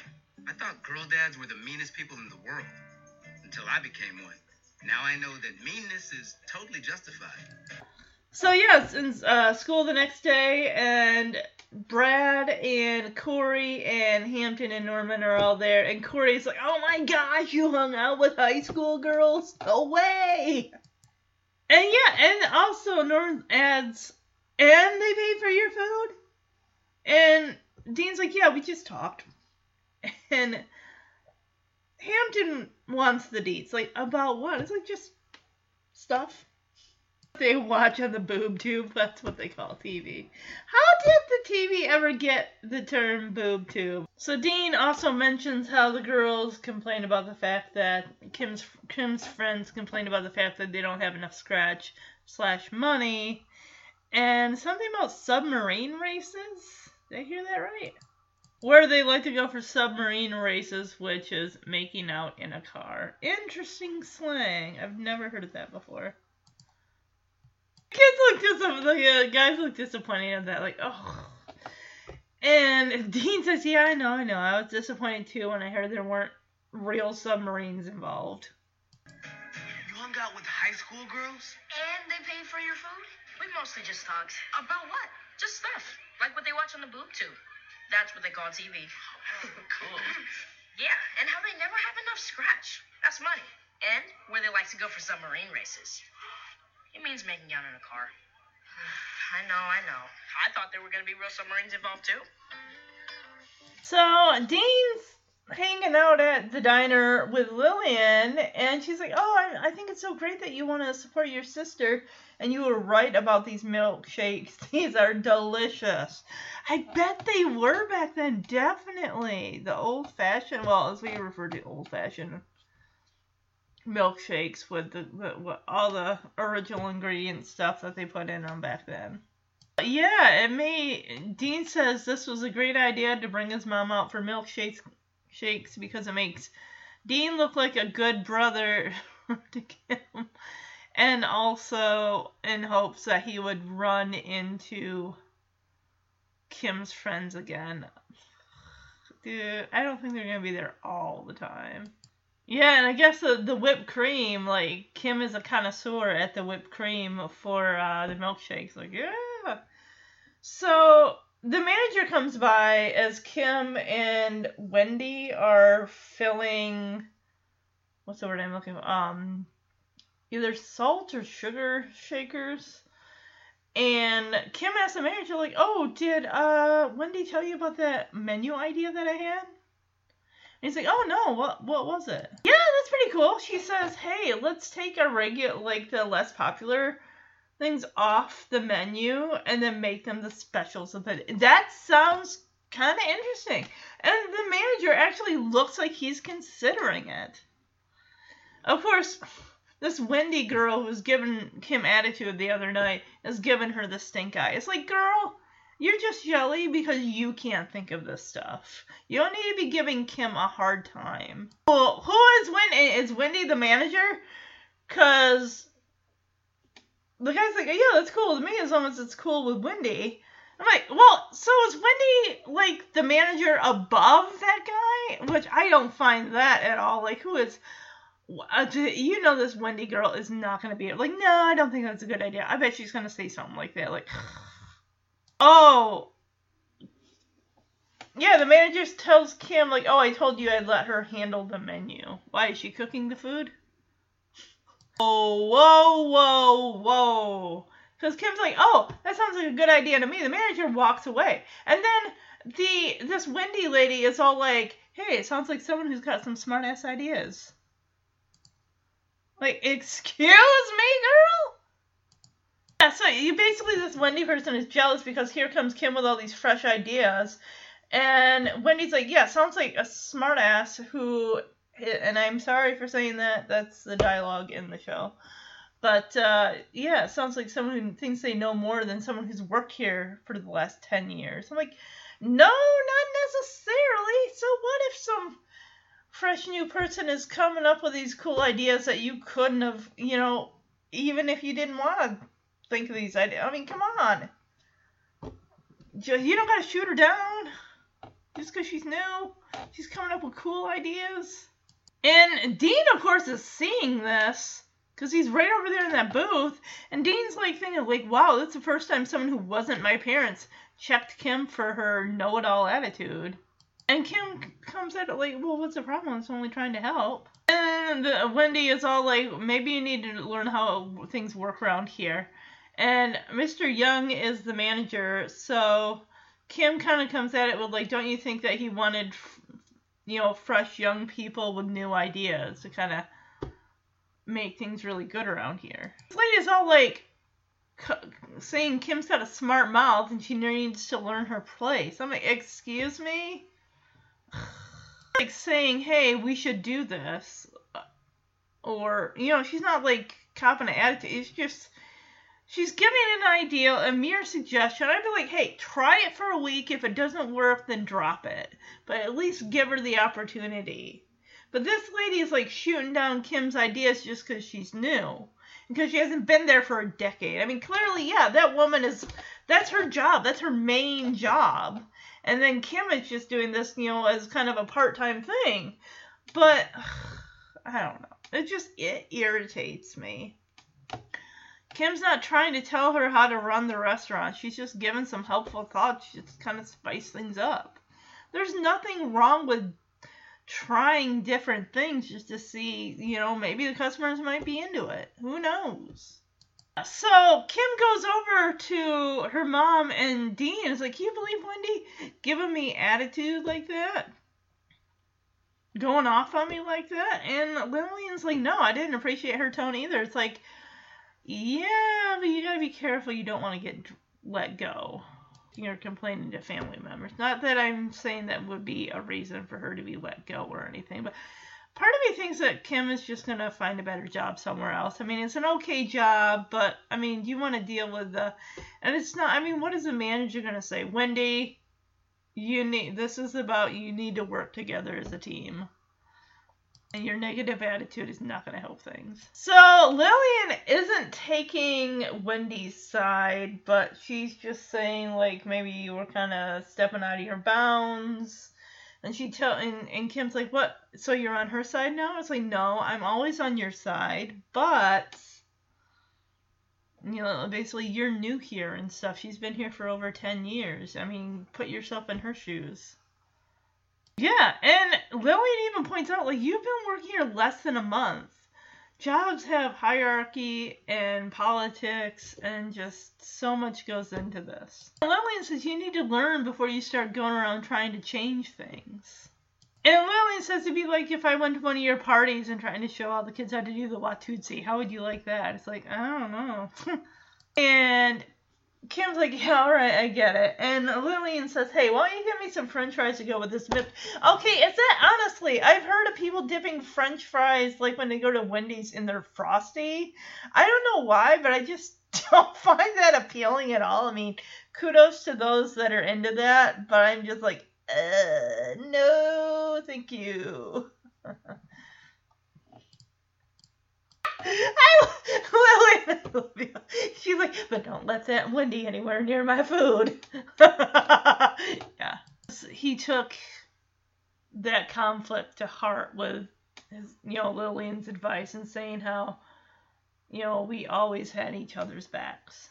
I thought girl dads were the meanest people in the world. Until I became one. Now I know that meanness is totally justified. So yeah, it's in uh, school the next day, and Brad and Corey and Hampton and Norman are all there, and Corey's like, "Oh my gosh, you hung out with high school girls? No way!" And yeah, and also Norman adds, "And they paid for your food?" And Dean's like, "Yeah, we just talked." And Hampton wants the deets, like about what? It's like just stuff they watch on the boob tube. That's what they call TV. How did the TV ever get the term boob tube? So Dean also mentions how the girls complain about the fact that Kim's Kim's friends complain about the fact that they don't have enough scratch slash money, and something about submarine races. Did I hear that right? Where they like to go for submarine races, which is making out in a car. Interesting slang. I've never heard of that before. Kids look disappointed. The uh, guys look disappointed at that. Like, oh. And Dean says, "Yeah, I know, I know. I was disappointed too when I heard there weren't real submarines involved." You hung out with high school girls? And they paid for your food? We mostly just talked. About what? Just stuff. Like what they watch on the boob tube. That's what they call TV. Cool. Yeah, and how they never have enough scratch. That's money. And where they like to go for submarine races. It means making out in a car. I know, I know. I thought there were going to be real submarines involved too. So Dean's hanging out at the diner with Lillian, and she's like, "Oh, I, I think it's so great that you want to support your sister, and you were right about these milkshakes. These are delicious. I bet they were back then. Definitely the old-fashioned. Well, as we refer to old-fashioned milkshakes with the, with all the original ingredient stuff that they put in them back then." Yeah, it may. Dean says this was a great idea to bring his mom out for milkshakes shakes because it makes Dean look like a good brother to Kim, and also in hopes that he would run into Kim's friends again. Dude, I don't think they're gonna be there all the time. Yeah, and I guess the, the whipped cream, like Kim is a connoisseur at the whipped cream for uh, the milkshakes. Like, yeah. So the manager comes by as Kim and Wendy are filling what's the word I'm looking for? Um either salt or sugar shakers. And Kim asks the manager, like, oh, did uh Wendy tell you about that menu idea that I had? And he's like, oh no, what what was it? Yeah, that's pretty cool. She says, hey, let's take a regular like the less popular things off the menu and then make them the specials of it. That sounds kind of interesting. And the manager actually looks like he's considering it. Of course, this Wendy girl who was giving Kim attitude the other night is giving her the stink eye. It's like, girl, you're just jelly because you can't think of this stuff. You don't need to be giving Kim a hard time. Well, who is Wendy? Is Wendy the manager? Because the guy's like, yeah, that's cool with me as long as it's cool with Wendy. I'm like, well, so is Wendy like the manager above that guy? Which I don't find that at all. Like, who is? Uh, you know, this Wendy girl is not gonna be like, no, I don't think that's a good idea. I bet she's gonna say something like that, like, oh, yeah. The manager tells Kim like, oh, I told you I'd let her handle the menu. Why is she cooking the food? Whoa, whoa, whoa, whoa. Because Kim's like, oh, that sounds like a good idea to me. The manager walks away. And then the this Wendy lady is all like, hey, it sounds like someone who's got some smart ass ideas. Like, excuse me, girl? Yeah, so you basically this Wendy person is jealous because here comes Kim with all these fresh ideas, and Wendy's like, yeah, sounds like a smartass who, and I'm sorry for saying that. That's the dialogue in the show. But uh, yeah, it sounds like someone who thinks they know more than someone who's worked here for the last 10 years. I'm like, no, not necessarily. So what if some fresh new person is coming up with these cool ideas that you couldn't have, you know, even if you didn't want to think of these ideas? I mean, come on. You don't got to shoot her down just because she's new. She's coming up with cool ideas. And Dean, of course, is seeing this because he's right over there in that booth. And Dean's like thinking, like, wow, that's the first time someone who wasn't my parents checked Kim for her know-it-all attitude. And Kim comes at it like, well, what's the problem? It's only trying to help. And Wendy is all like, maybe you need to learn how things work around here. And Mr. Young is the manager, so Kim kind of comes at it with like, don't you think that he wanted, you know, fresh young people with new ideas to kind of make things really good around here? This lady is all like saying Kim's got a smart mouth and she needs to learn her place. I'm like, excuse me? like saying, hey, we should do this. Uh, or, you know, she's not like copping an attitude. It's just she's giving an idea, a mere suggestion. I'd be like, hey, try it for a week. If it doesn't work, then drop it. But at least give her the opportunity. But this lady is like shooting down Kim's ideas just because she's new. Because she hasn't been there for a decade. I mean, clearly, yeah, that woman is, that's her job. That's her main job. And then Kim is just doing this, you know, as kind of a part time thing. But, I don't know. It just, it irritates me. Kim's not trying to tell her how to run the restaurant. She's just giving some helpful thoughts just kind of spice things up. There's nothing wrong with trying different things just to see, you know, maybe the customers might be into it. Who knows? So Kim goes over to her mom and Dean is like, Can you believe Wendy giving me attitude like that? Going off on me like that? And Lillian's like, No, I didn't appreciate her tone either. It's like, yeah, but you gotta be careful you don't want to get let go. You're complaining to family members. Not that I'm saying that would be a reason for her to be let go or anything, but part of me thinks that Kim is just gonna find a better job somewhere else. I mean, it's an okay job, but I mean, you want to deal with the, and it's not. I mean, what is the manager gonna say? Wendy, you need. This is about you need to work together as a team and your negative attitude is not going to help things. So Lillian isn't taking Wendy's side, but she's just saying like maybe you were kind of stepping out of your bounds. And she tell and, and Kim's like, "What? So you're on her side now?" It's like, "No, I'm always on your side, but you know, basically you're new here and stuff. She's been here for over 10 years. I mean, put yourself in her shoes." Yeah, and Lillian even points out, like, you've been working here less than a month. Jobs have hierarchy and politics, and just so much goes into this. Lillian says you need to learn before you start going around trying to change things. And Lillian says it'd be like if I went to one of your parties and trying to show all the kids how to do the Watusi. How would you like that? It's like, I don't know. and Kim's like, yeah, all right, I get it. And Lillian says, hey, why don't you give me some french fries to go with this myth? Okay, is that honestly, I've heard of people dipping french fries like when they go to Wendy's in their Frosty. I don't know why, but I just don't find that appealing at all. I mean, kudos to those that are into that, but I'm just like, uh, no, thank you. I Lily, she's like, but don't let that Wendy anywhere near my food. yeah, he took that conflict to heart with his, you know, Lillian's advice and saying how, you know, we always had each other's backs.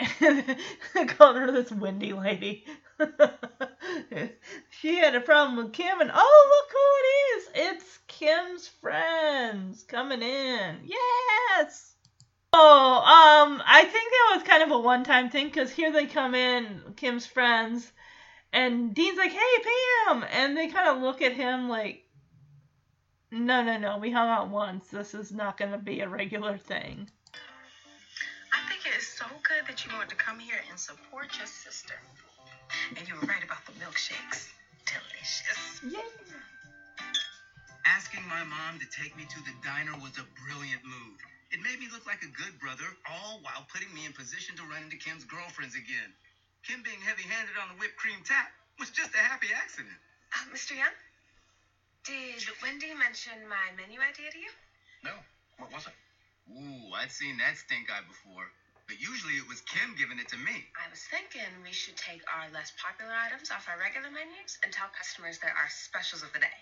called her this Wendy lady. she had a problem with Kim, and oh, look who it is! It's Kim's friends coming in. Yes! Oh, um, I think that was kind of a one time thing because here they come in, Kim's friends, and Dean's like, hey, Pam! And they kind of look at him like, no, no, no, we hung out once. This is not going to be a regular thing. I think it is so good that you want to come here and support your sister. And you were right about the milkshakes. Delicious. Yeah. Asking my mom to take me to the diner was a brilliant move. It made me look like a good brother, all while putting me in position to run into Kim's girlfriends again. Kim being heavy handed on the whipped cream tap was just a happy accident. Uh, Mr. Young, did Wendy mention my menu idea to you? No. What was it? Ooh, I'd seen that stink eye before. But usually it was Kim giving it to me. I was thinking we should take our less popular items off our regular menus and tell customers there are specials of the day.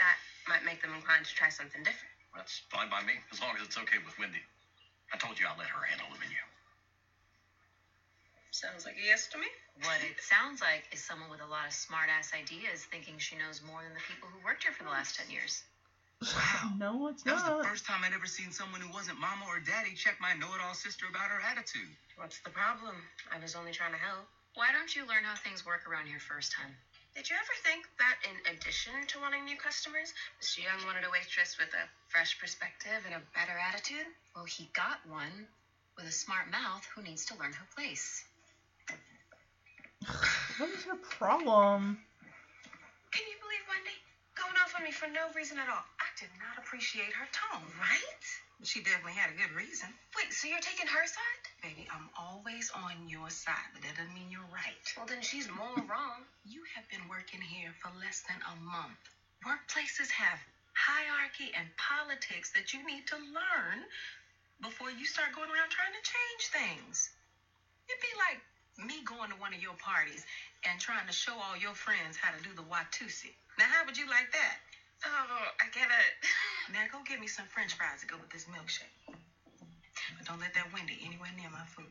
That might make them inclined to try something different. That's fine by me, as long as it's okay with Wendy. I told you I'll let her handle the menu. Sounds like a yes to me. What it sounds like is someone with a lot of smart ass ideas thinking she knows more than the people who worked here for the last 10 years. Wow. No, it's That was the first time I'd ever seen someone who wasn't mama or daddy check my know it all sister about her attitude. What's the problem? I was only trying to help. Why don't you learn how things work around here first, hun? Did you ever think that in addition to wanting new customers, Mr. Young wanted a waitress with a fresh perspective and a better attitude? Well, he got one with a smart mouth who needs to learn her place. What is her problem? Can you believe Wendy? Going off on me for no reason at all. Did not appreciate her tone. Right? But she definitely had a good reason. Wait, so you're taking her side? Baby, I'm always on your side, but that doesn't mean you're right. Well, then she's more wrong. You have been working here for less than a month. Workplaces have hierarchy and politics that you need to learn before you start going around trying to change things. It'd be like me going to one of your parties and trying to show all your friends how to do the Watusi. Now, how would you like that? Oh, I get it. Now, go get me some french fries to go with this milkshake. But don't let that Wendy anywhere near my food.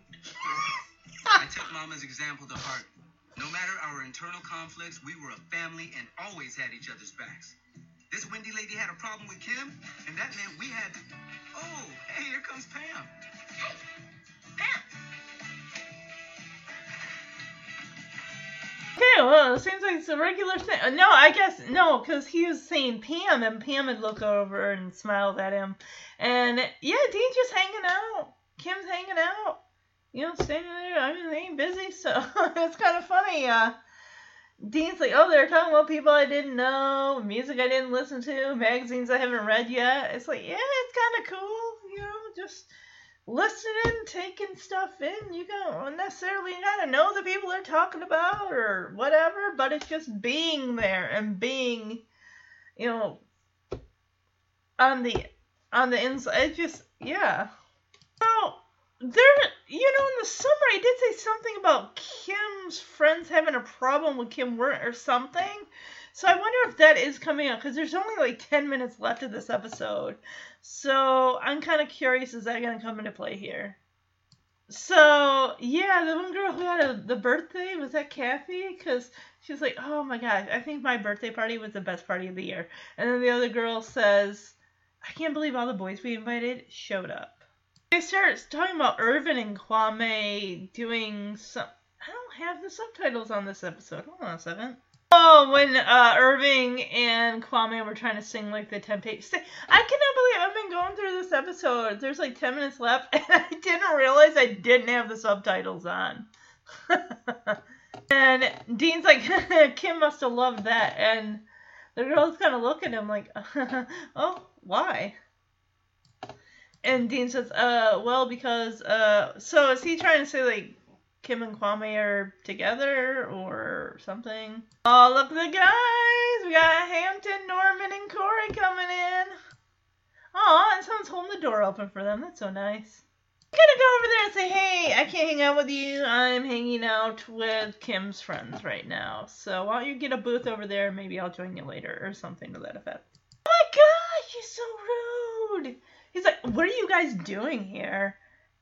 I took mama's example to heart. No matter our internal conflicts, we were a family and always had each other's backs. This Wendy lady had a problem with Kim, and that meant we had. Oh, hey, here comes Pam. Hey, Pam, Okay, well, it seems like it's a regular thing. No, I guess no, because he was saying Pam, and Pam would look over and smiled at him, and yeah, Dean's just hanging out. Kim's hanging out. You know, standing there. I mean, they ain't busy, so it's kind of funny. Uh, Dean's like, oh, they're talking about people I didn't know, music I didn't listen to, magazines I haven't read yet. It's like, yeah, it's kind of cool. You know, just listening, taking stuff in. You don't necessarily gotta know the people they're talking about or whatever, but it's just being there and being, you know, on the on the inside. It's just yeah. So there, you know, in the summary, I did say something about Kim's friends having a problem with Kim Wert or something. So I wonder if that is coming up because there's only like 10 minutes left of this episode. So I'm kind of curious is that going to come into play here? So yeah, the one girl who had a, the birthday was that Kathy because she was like, "Oh my gosh, I think my birthday party was the best party of the year." And then the other girl says, "I can't believe all the boys we invited showed up." They start talking about Irvin and Kwame doing some. I don't have the subtitles on this episode. Hold on a second. Oh, when uh, Irving and Kwame were trying to sing like the Temptations. I cannot believe I've been going through this episode. There's like 10 minutes left, and I didn't realize I didn't have the subtitles on. and Dean's like, Kim must have loved that. And the girl's kind of looking at him like, oh, why? And Dean says, uh, well, because, uh, so is he trying to say like Kim and Kwame are together or something? Oh, look the guys! We got Hampton, Norman, and Corey coming in. Oh, and someone's holding the door open for them. That's so nice. I'm gonna go over there and say, hey, I can't hang out with you. I'm hanging out with Kim's friends right now. So why don't you get a booth over there? Maybe I'll join you later or something to that effect. Oh my gosh, you're so rude. He's like, what are you guys doing here?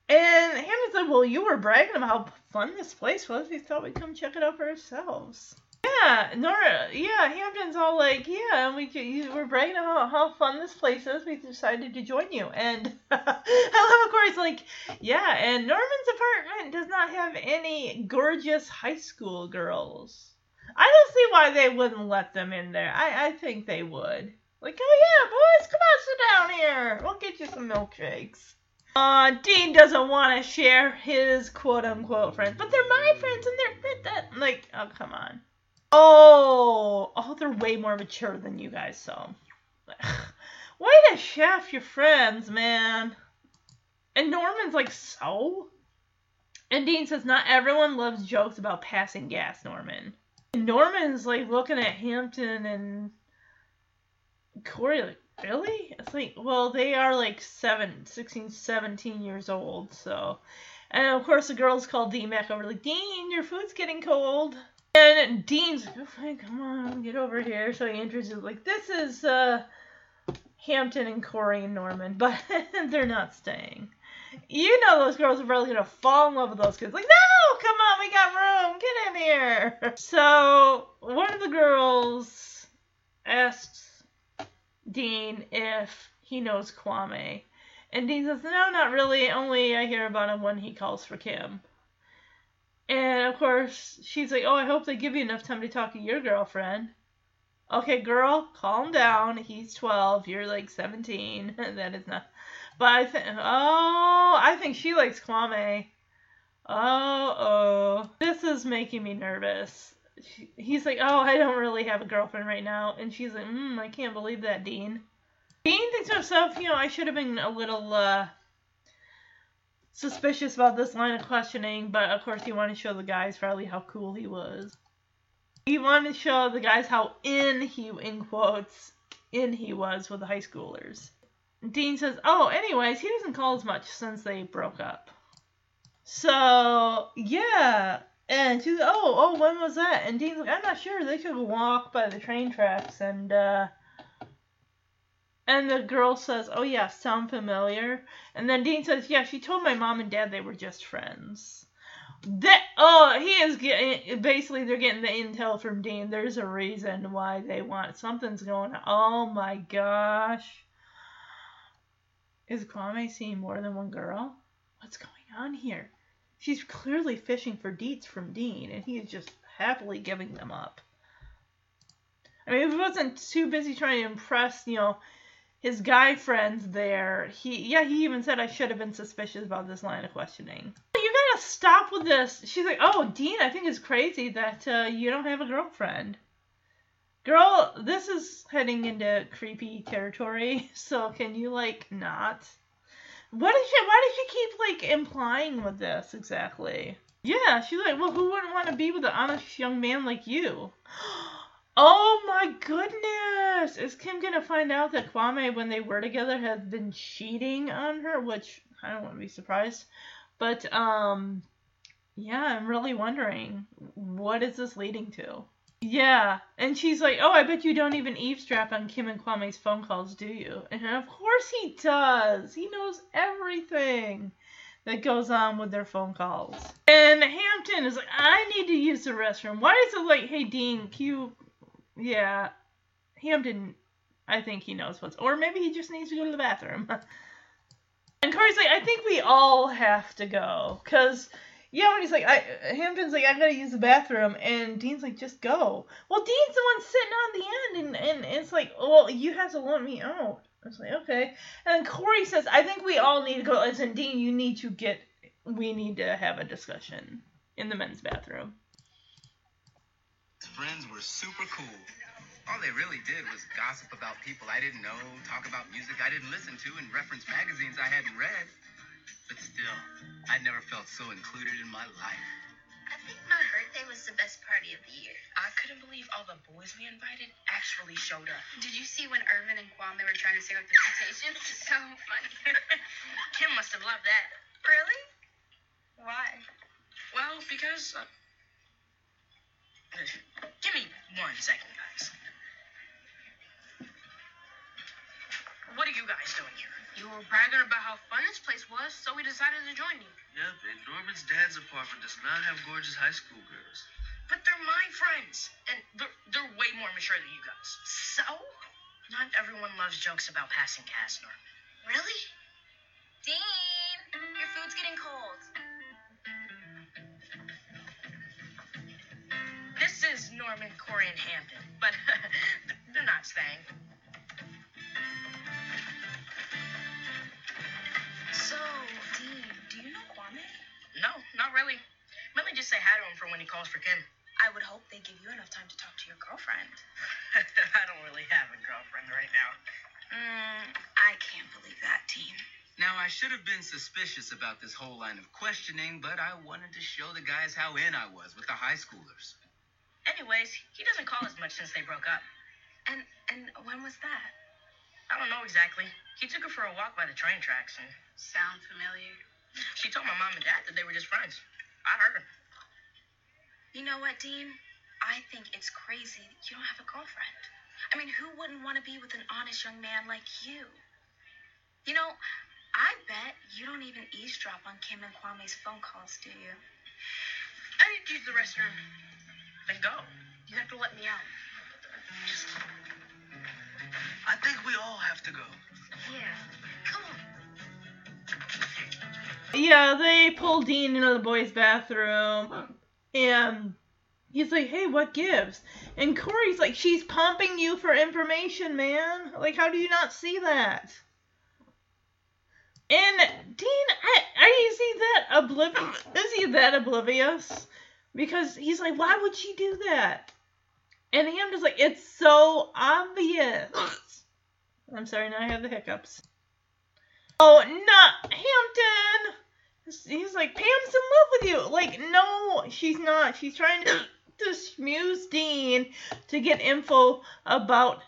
And Hampton's said, well, you were bragging about how fun this place was. We thought we'd come check it out for ourselves. Yeah, Nora. Yeah, Hampton's all like, yeah, and we you were bragging about how fun this place is. We decided to join you, and I love, of course, like, yeah, and Norman's apartment does not have any gorgeous high school girls. I don't see why they wouldn't let them in there. I I think they would. Like, oh yeah, boys, come on, sit down here. We'll get you some milkshakes. Uh, Dean doesn't want to share his quote unquote friends, but they're my friends and they're that like oh come on. Oh, oh, they're way more mature than you guys, so. Way to shaft your friends, man. And Norman's like, so? And Dean says, not everyone loves jokes about passing gas, Norman. And Norman's like looking at Hampton and Corey, like, really? It's like, well, they are like seven, 16, 17 years old, so. And of course, the girls call Dean back over, like, Dean, your food's getting cold. And Dean's like, okay, come on, get over here. So he introduces, like, this is, uh, Hampton and Corey and Norman, but they're not staying. You know those girls are probably gonna fall in love with those kids. Like, no, come on, we got room, get in here. So one of the girls asks Dean if he knows Kwame, and Dean says, no, not really. Only I hear about him when he calls for Kim. And of course, she's like, oh, I hope they give you enough time to talk to your girlfriend. Okay, girl, calm down. He's 12. You're like 17. that is not. But I think. Oh, I think she likes Kwame. Oh, oh. This is making me nervous. She, he's like, oh, I don't really have a girlfriend right now. And she's like, hmm, I can't believe that, Dean. Dean thinks to himself, you know, I should have been a little, uh, suspicious about this line of questioning, but of course he wanted to show the guys probably how cool he was. He wanted to show the guys how in he, in quotes, in he was with the high schoolers. Dean says, oh, anyways, he doesn't call as much since they broke up. So, yeah. And she's like, oh, oh, when was that? And Dean's like, I'm not sure. They took a walk by the train tracks and, uh, and the girl says, oh, yeah, sound familiar? And then Dean says, yeah, she told my mom and dad they were just friends. That oh, he is getting basically they're getting the intel from Dean. There's a reason why they want something's going. Oh my gosh. Is Kwame seeing more than one girl? What's going on here? She's clearly fishing for deets from Dean, and he is just happily giving them up. I mean, if he wasn't too busy trying to impress, you know, his guy friends there, he yeah, he even said I should have been suspicious about this line of questioning You gotta stop with this. She's like, oh, Dean, I think it's crazy that uh, you don't have a girlfriend. Girl, this is heading into creepy territory, so can you, like, not? What did she, why did she keep, like, implying with this exactly? Yeah, she's like, well, who wouldn't want to be with an honest young man like you? Oh my goodness! Is Kim gonna find out that Kwame, when they were together, has been cheating on her? Which I don't want to be surprised. But um yeah, I'm really wondering what is this leading to? Yeah, and she's like, "Oh, I bet you don't even eavesdrop on Kim and Kwame's phone calls, do you?" And of course he does. He knows everything that goes on with their phone calls. And Hampton is like, "I need to use the restroom." Why is it like, "Hey Dean, can you?" Yeah, Hampton. I think he knows what's, or maybe he just needs to go to the bathroom. And Corey's like, I think we all have to go. Because, yeah, when he's like, I, Hampton's like, I gotta use the bathroom. And Dean's like, just go. Well, Dean's the one sitting on the end. And, and it's like, well, you have to let me out. I was like, okay. And then Corey says, I think we all need to go. As in, Dean, you need to get, we need to have a discussion in the men's bathroom. Friends were super cool. All they really did was gossip about people I didn't know, talk about music I didn't listen to, and reference magazines I hadn't read. But still, I never felt so included in my life. I think my birthday was the best party of the year. I couldn't believe all the boys we invited actually showed up. Did you see when Irvin and Kwame were trying to sing up the Temptations? so funny. Kim must have loved that. Really? Why? Well, because. Uh... Give me one second, guys. What are you guys doing here? You were bragging about how fun this place was, so we decided to join you. Yeah, but Norman's dad's apartment does not have gorgeous high school girls. But they're my friends, and they're, they're way more mature than you guys. So? Not everyone loves jokes about passing gas, Norman. Really? Dean, your food's getting cold. This is Norman, Corey, and Hampton, but they're not staying. So, Dean, Do you know Kwame? No, not really. Let me just say hi to him for when he calls for Kim. I would hope they give you enough time to talk to your girlfriend. I don't really have a girlfriend right now. Mm, I can't believe that, Dean. Now, I should have been suspicious about this whole line of questioning, but I wanted to show the guys how in I was with the high schoolers. Anyways, he doesn't call as much since they broke up. And and when was that? I don't know exactly. He took her for a walk by the train tracks, and Sound familiar? she told my mom and dad that they were just friends. I heard her. You know what, Dean? I think it's crazy that you don't have a girlfriend. I mean, who wouldn't want to be with an honest young man like you? You know, I bet you don't even eavesdrop on Kim and Kwame's phone calls, do you? I need to use the restroom. Then go. You have to let me out. I think we all have to go. Yeah. Come on. Yeah, they pull Dean into the boys' bathroom, and he's like, "Hey, what gives?" And Corey's like, "She's pumping you for information, man. Like, how do you not see that?" And Dean, I, are you see that oblivious? Is he that oblivious? Because he's like, "Why would she do that?" And I'm just like, "It's so obvious." I'm sorry, now I have the hiccups. Oh, not Hampton. He's like, Pam's in love with you. Like, no, she's not. She's trying to, to Dean to get info about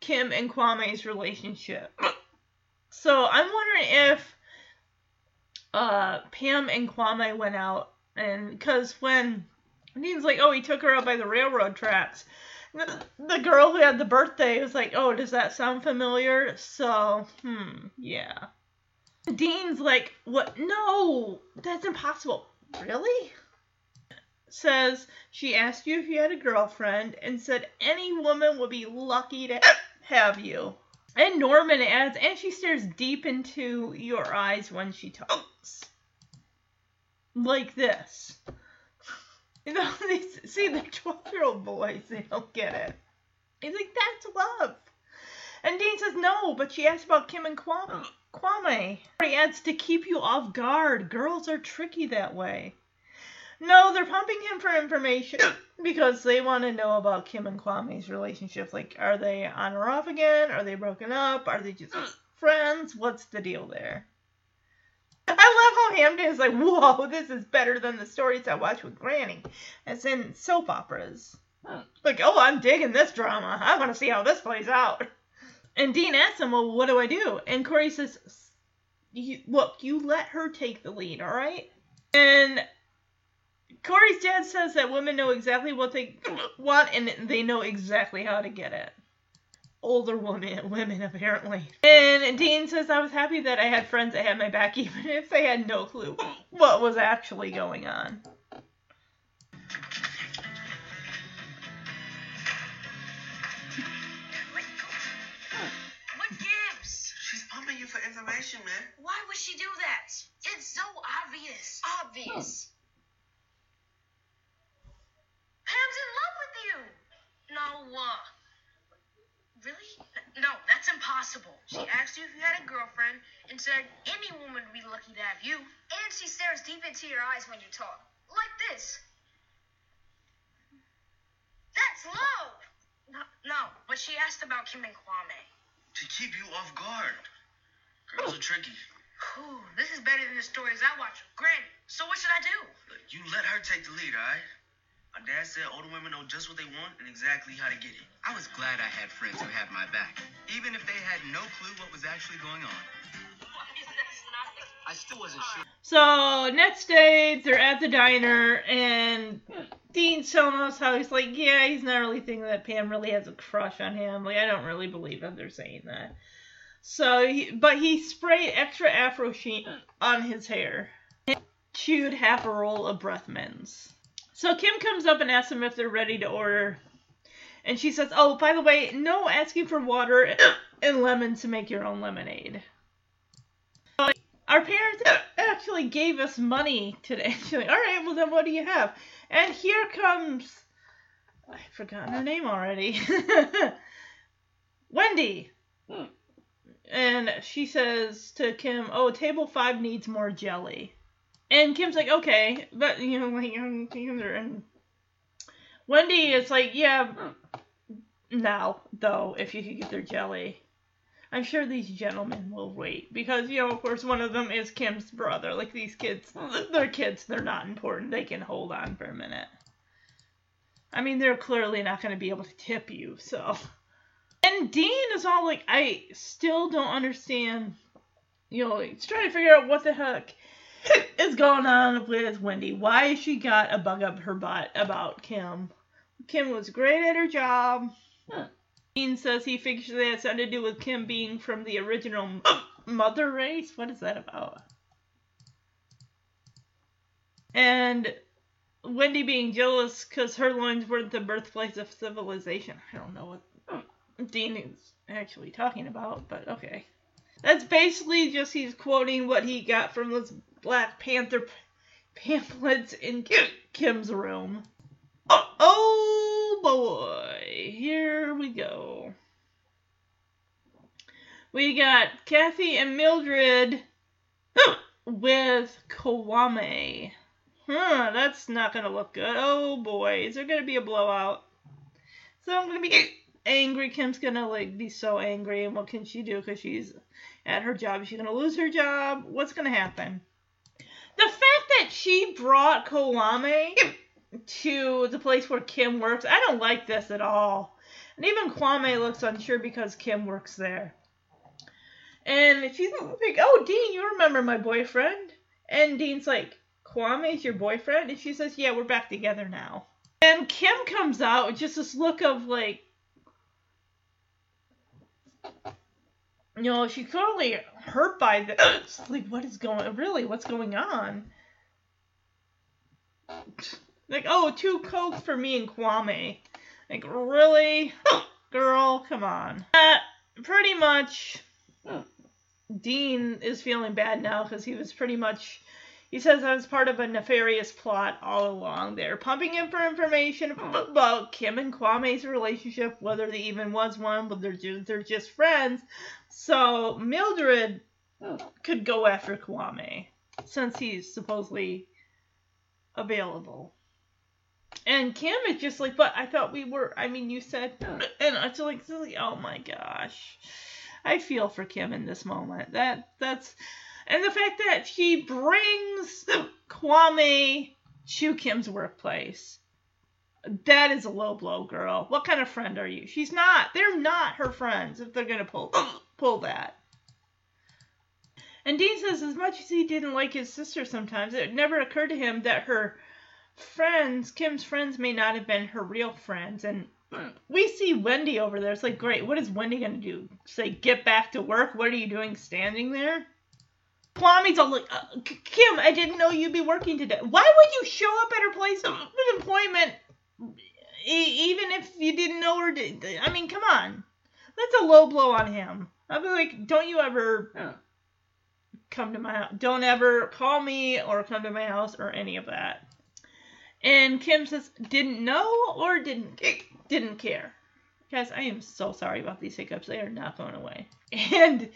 Kim and Kwame's relationship. So I'm wondering if uh, Pam and Kwame went out, and because when Dean's like, oh, he took her out by the railroad tracks. The, girl who had the birthday was like, oh, does that sound familiar? So, hmm, yeah. Dean's like, what? No, that's impossible. Really? Says she asked you if you had a girlfriend and said any woman would be lucky to have you. And Norman adds, and she stares deep into your eyes when she talks. Like this. You know, they see the 12 year old boys, they don't get it. He's like, that's love. And Dean says, no, but she asked about Kim and Kwame. Kwame. He adds to keep you off guard. Girls are tricky that way. No, they're pumping him for information because they want to know about Kim and Kwame's relationship. Like, are they on or off again? Are they broken up? Are they just friends? What's the deal there? I love how Hampton is like, whoa, this is better than the stories I watch with Granny, as in soap operas. Like, oh, I'm digging this drama. I want to see how this plays out. And Dean asks him, well, what do I do? And Corey says, look, you let her take the lead, all right? And Corey's dad says that women know exactly what they want and they know exactly how to get it. Older women, women apparently. And Dean says I was happy that I had friends that had my back, even if they had no clue what was actually going on. What gives? She's pumping you for information, man. Why would she do that? It's so obvious. Obvious. Pam's in love with you. No. Uh, really? No, that's impossible. She asked you if you had a girlfriend and said any woman would be lucky to have you. And she stares deep into your eyes when you talk. Like this. That's love. No, no, but she asked about Kim and Kwame. To keep you off guard. Girls are tricky. Whew, this is better than the stories I watch with Granny. So what should I do? You let her take the lead, alright? My dad said older women know just what they want and exactly how to get it. I was glad I had friends who had my back, even if they had no clue what was actually going on. I still wasn't sure. So next day, they're at the diner, and Dean's telling us how he's like, yeah, he's not really thinking that Pam really has a crush on him. Like, I don't really believe that they're saying that. So, he, but he sprayed extra Afro sheen on his hair, and chewed half a roll of breath mints. So Kim comes up and asks them if they're ready to order, and she says, "Oh, by the way, no asking for water and lemon to make your own lemonade." Our parents actually gave us money today. She's like, all right, well then what do you have? And here comes, I've forgotten her name already. Wendy. Hmm. and she says to Kim, "Oh, table five needs more jelly." And Kim's like, "Okay," but you know, like, um, and Wendy is like, "Yeah, now though, if you could get their jelly." I'm sure these gentlemen will wait because, you know, of course, one of them is Kim's brother. Like these kids, they're kids, they're not important. They can hold on for a minute. I mean, they're clearly not going to be able to tip you, so. And Dean is all like, I still don't understand. You know, he's trying to figure out what the heck is going on with Wendy. Why she got a bug up her butt about Kim? Kim was great at her job. Dean says he figures that has something to do with Kim being from the original mother race. What is that about? And Wendy being jealous because her loins weren't the birthplace of civilization. I don't know what Dean is actually talking about, but okay. That's basically just he's quoting what he got from those Black Panther pamphlets in Kim's room. Oh boy, here we go. We got Kathy and Mildred with Kwame. Huh, that's not gonna look good. Oh boy, is there gonna be a blowout? So I'm gonna be angry. Kim's gonna like be so angry, and what can she do? Because she's at her job. Is she gonna lose her job? What's gonna happen? The fact that she brought Kwame to the place where Kim works, I don't like this at all. And even Kwame looks unsure because Kim works there. And she's like, "Oh, Dean, you remember my boyfriend?" And Dean's like, Kwame is your boyfriend? And she says, Yeah, we're back together now. And Kim comes out with just this look of like, you know, she's totally hurt by this. like, what is going really? What's going on? Like, oh, two cokes for me and Kwame. Like, really? Girl, come on. Uh, pretty much, Dean is feeling bad now because he was pretty much he says I was part of a nefarious plot all along. They're pumping him for information about Kim and Kwame's relationship, whether there even was one, but they're just, they're just friends. So Mildred could go after Kwame since he's supposedly available. And Kim is just like, but I thought we were. I mean, you said, and it's like, oh my gosh, I feel for Kim in this moment. That that's and the fact that he brings Kwame to Kim's workplace. That is a low blow, girl. What kind of friend are you? She's not. They're not her friends if they're gonna pull pull that. And Dean says as much as he didn't like his sister sometimes, it never occurred to him that her friends, Kim's friends, may not have been her real friends. And we see Wendy over there. It's like, great, what is Wendy gonna do? Say, get back to work? What are you doing standing there? Kwame's all like, uh, Kim, I didn't know you'd be working today. Why would you show up at her place of employment e- even if you didn't know her? Did, I mean, come on. That's a low blow on him. I'd be like, don't you ever come to my house. Don't ever call me or come to my house or any of that. And Kim says, didn't know or didn't didn't care. Guys, I am so sorry about these hiccups. They are not going away. And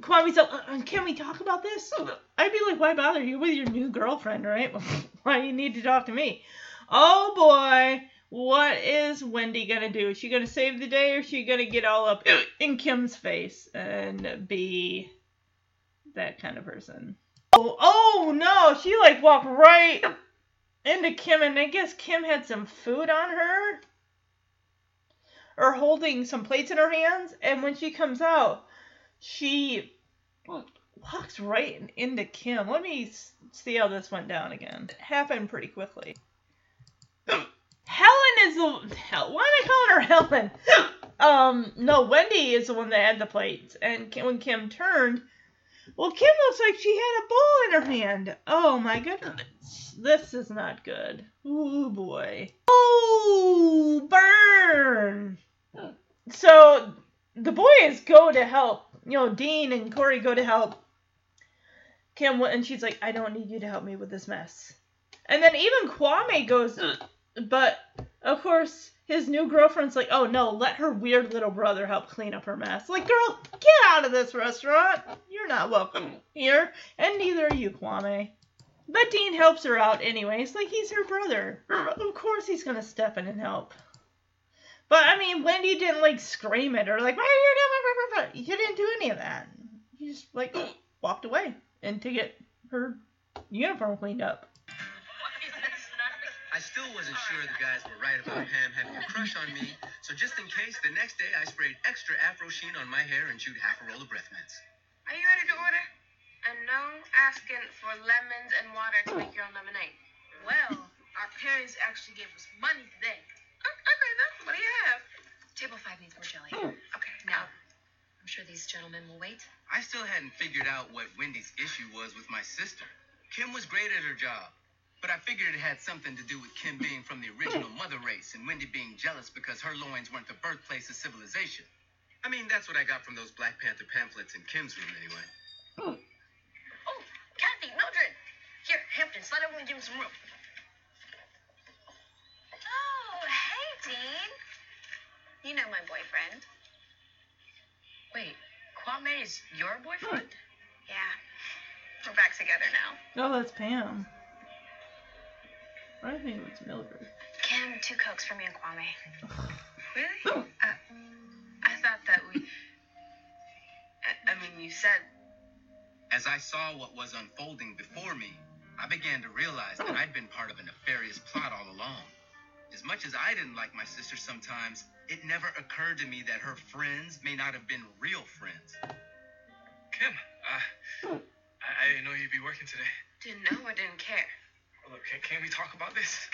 Kwame's like, uh, can we talk about this? I'd be like, why bother you with your new girlfriend, right? why do you need to talk to me? Oh boy, what is Wendy gonna do? Is she gonna save the day or is she gonna get all up in Kim's face and be that kind of person? Oh, oh no, she like walked right into Kim and I guess Kim had some food on her or holding some plates in her hands and when she comes out she walks right into Kim. Let me see how this went down again. It happened pretty quickly. Helen is the hell. Why am I calling her Helen? Um, no, Wendy is the one that had the plates, and when Kim turned, well, Kim looks like she had a bowl in her hand. Oh my goodness, this is not good. Ooh boy. Oh, burn. So the boys go to help you know, Dean and Corey go to help Kim, and she's like, I don't need you to help me with this mess. And then even Kwame goes, but of course, his new girlfriend's like, oh no, let her weird little brother help clean up her mess. Like, girl, get out of this restaurant. You're not welcome here, and neither are you, Kwame. But Dean helps her out anyways, like he's her brother. Of course he's gonna step in and help. But I mean, Wendy didn't like scream at her, like, why are you doing? You didn't do any of that. You just like walked away and to get her uniform cleaned up. I still wasn't sure the guys were right about Pam having a crush on me, so just in case, the next day I sprayed extra Afro Sheen on my hair and chewed half a roll of breath mints. Are you ready to order? And no asking for lemons and water to make your own lemonade. Well, our parents actually gave us money today. Okay, then. What do you have? Table five needs more jelly. Hmm. Okay, Now, I'm sure these gentlemen will wait. I still hadn't figured out what Wendy's issue was with my sister. Kim was great at her job, but I figured it had something to do with Kim hmm. being from the original mother race and Wendy being jealous because her loins weren't the birthplace of civilization. I mean, that's what I got from those Black Panther pamphlets in Kim's room, anyway. Hmm. Oh, Kathy, Mildred. Here, Hampton, let everyone give him some room. Oh, hey, Dean. You know my boyfriend. Wait, Kwame is your boyfriend? Yeah. We're back together now. Oh, that's Pam. I think it was Mildred. Kim, two cokes for me and Kwame. Really? Uh, I thought that we. I, I mean, you said. As I saw what was unfolding before me, I began to realize that I'd been part of a nefarious plot all along. As much as I didn't like my sister sometimes, it never occurred to me that her friends may not have been real friends. Kim, uh, I, I didn't know you'd be working today. Didn't know or didn't care. Look, can, can we talk about this?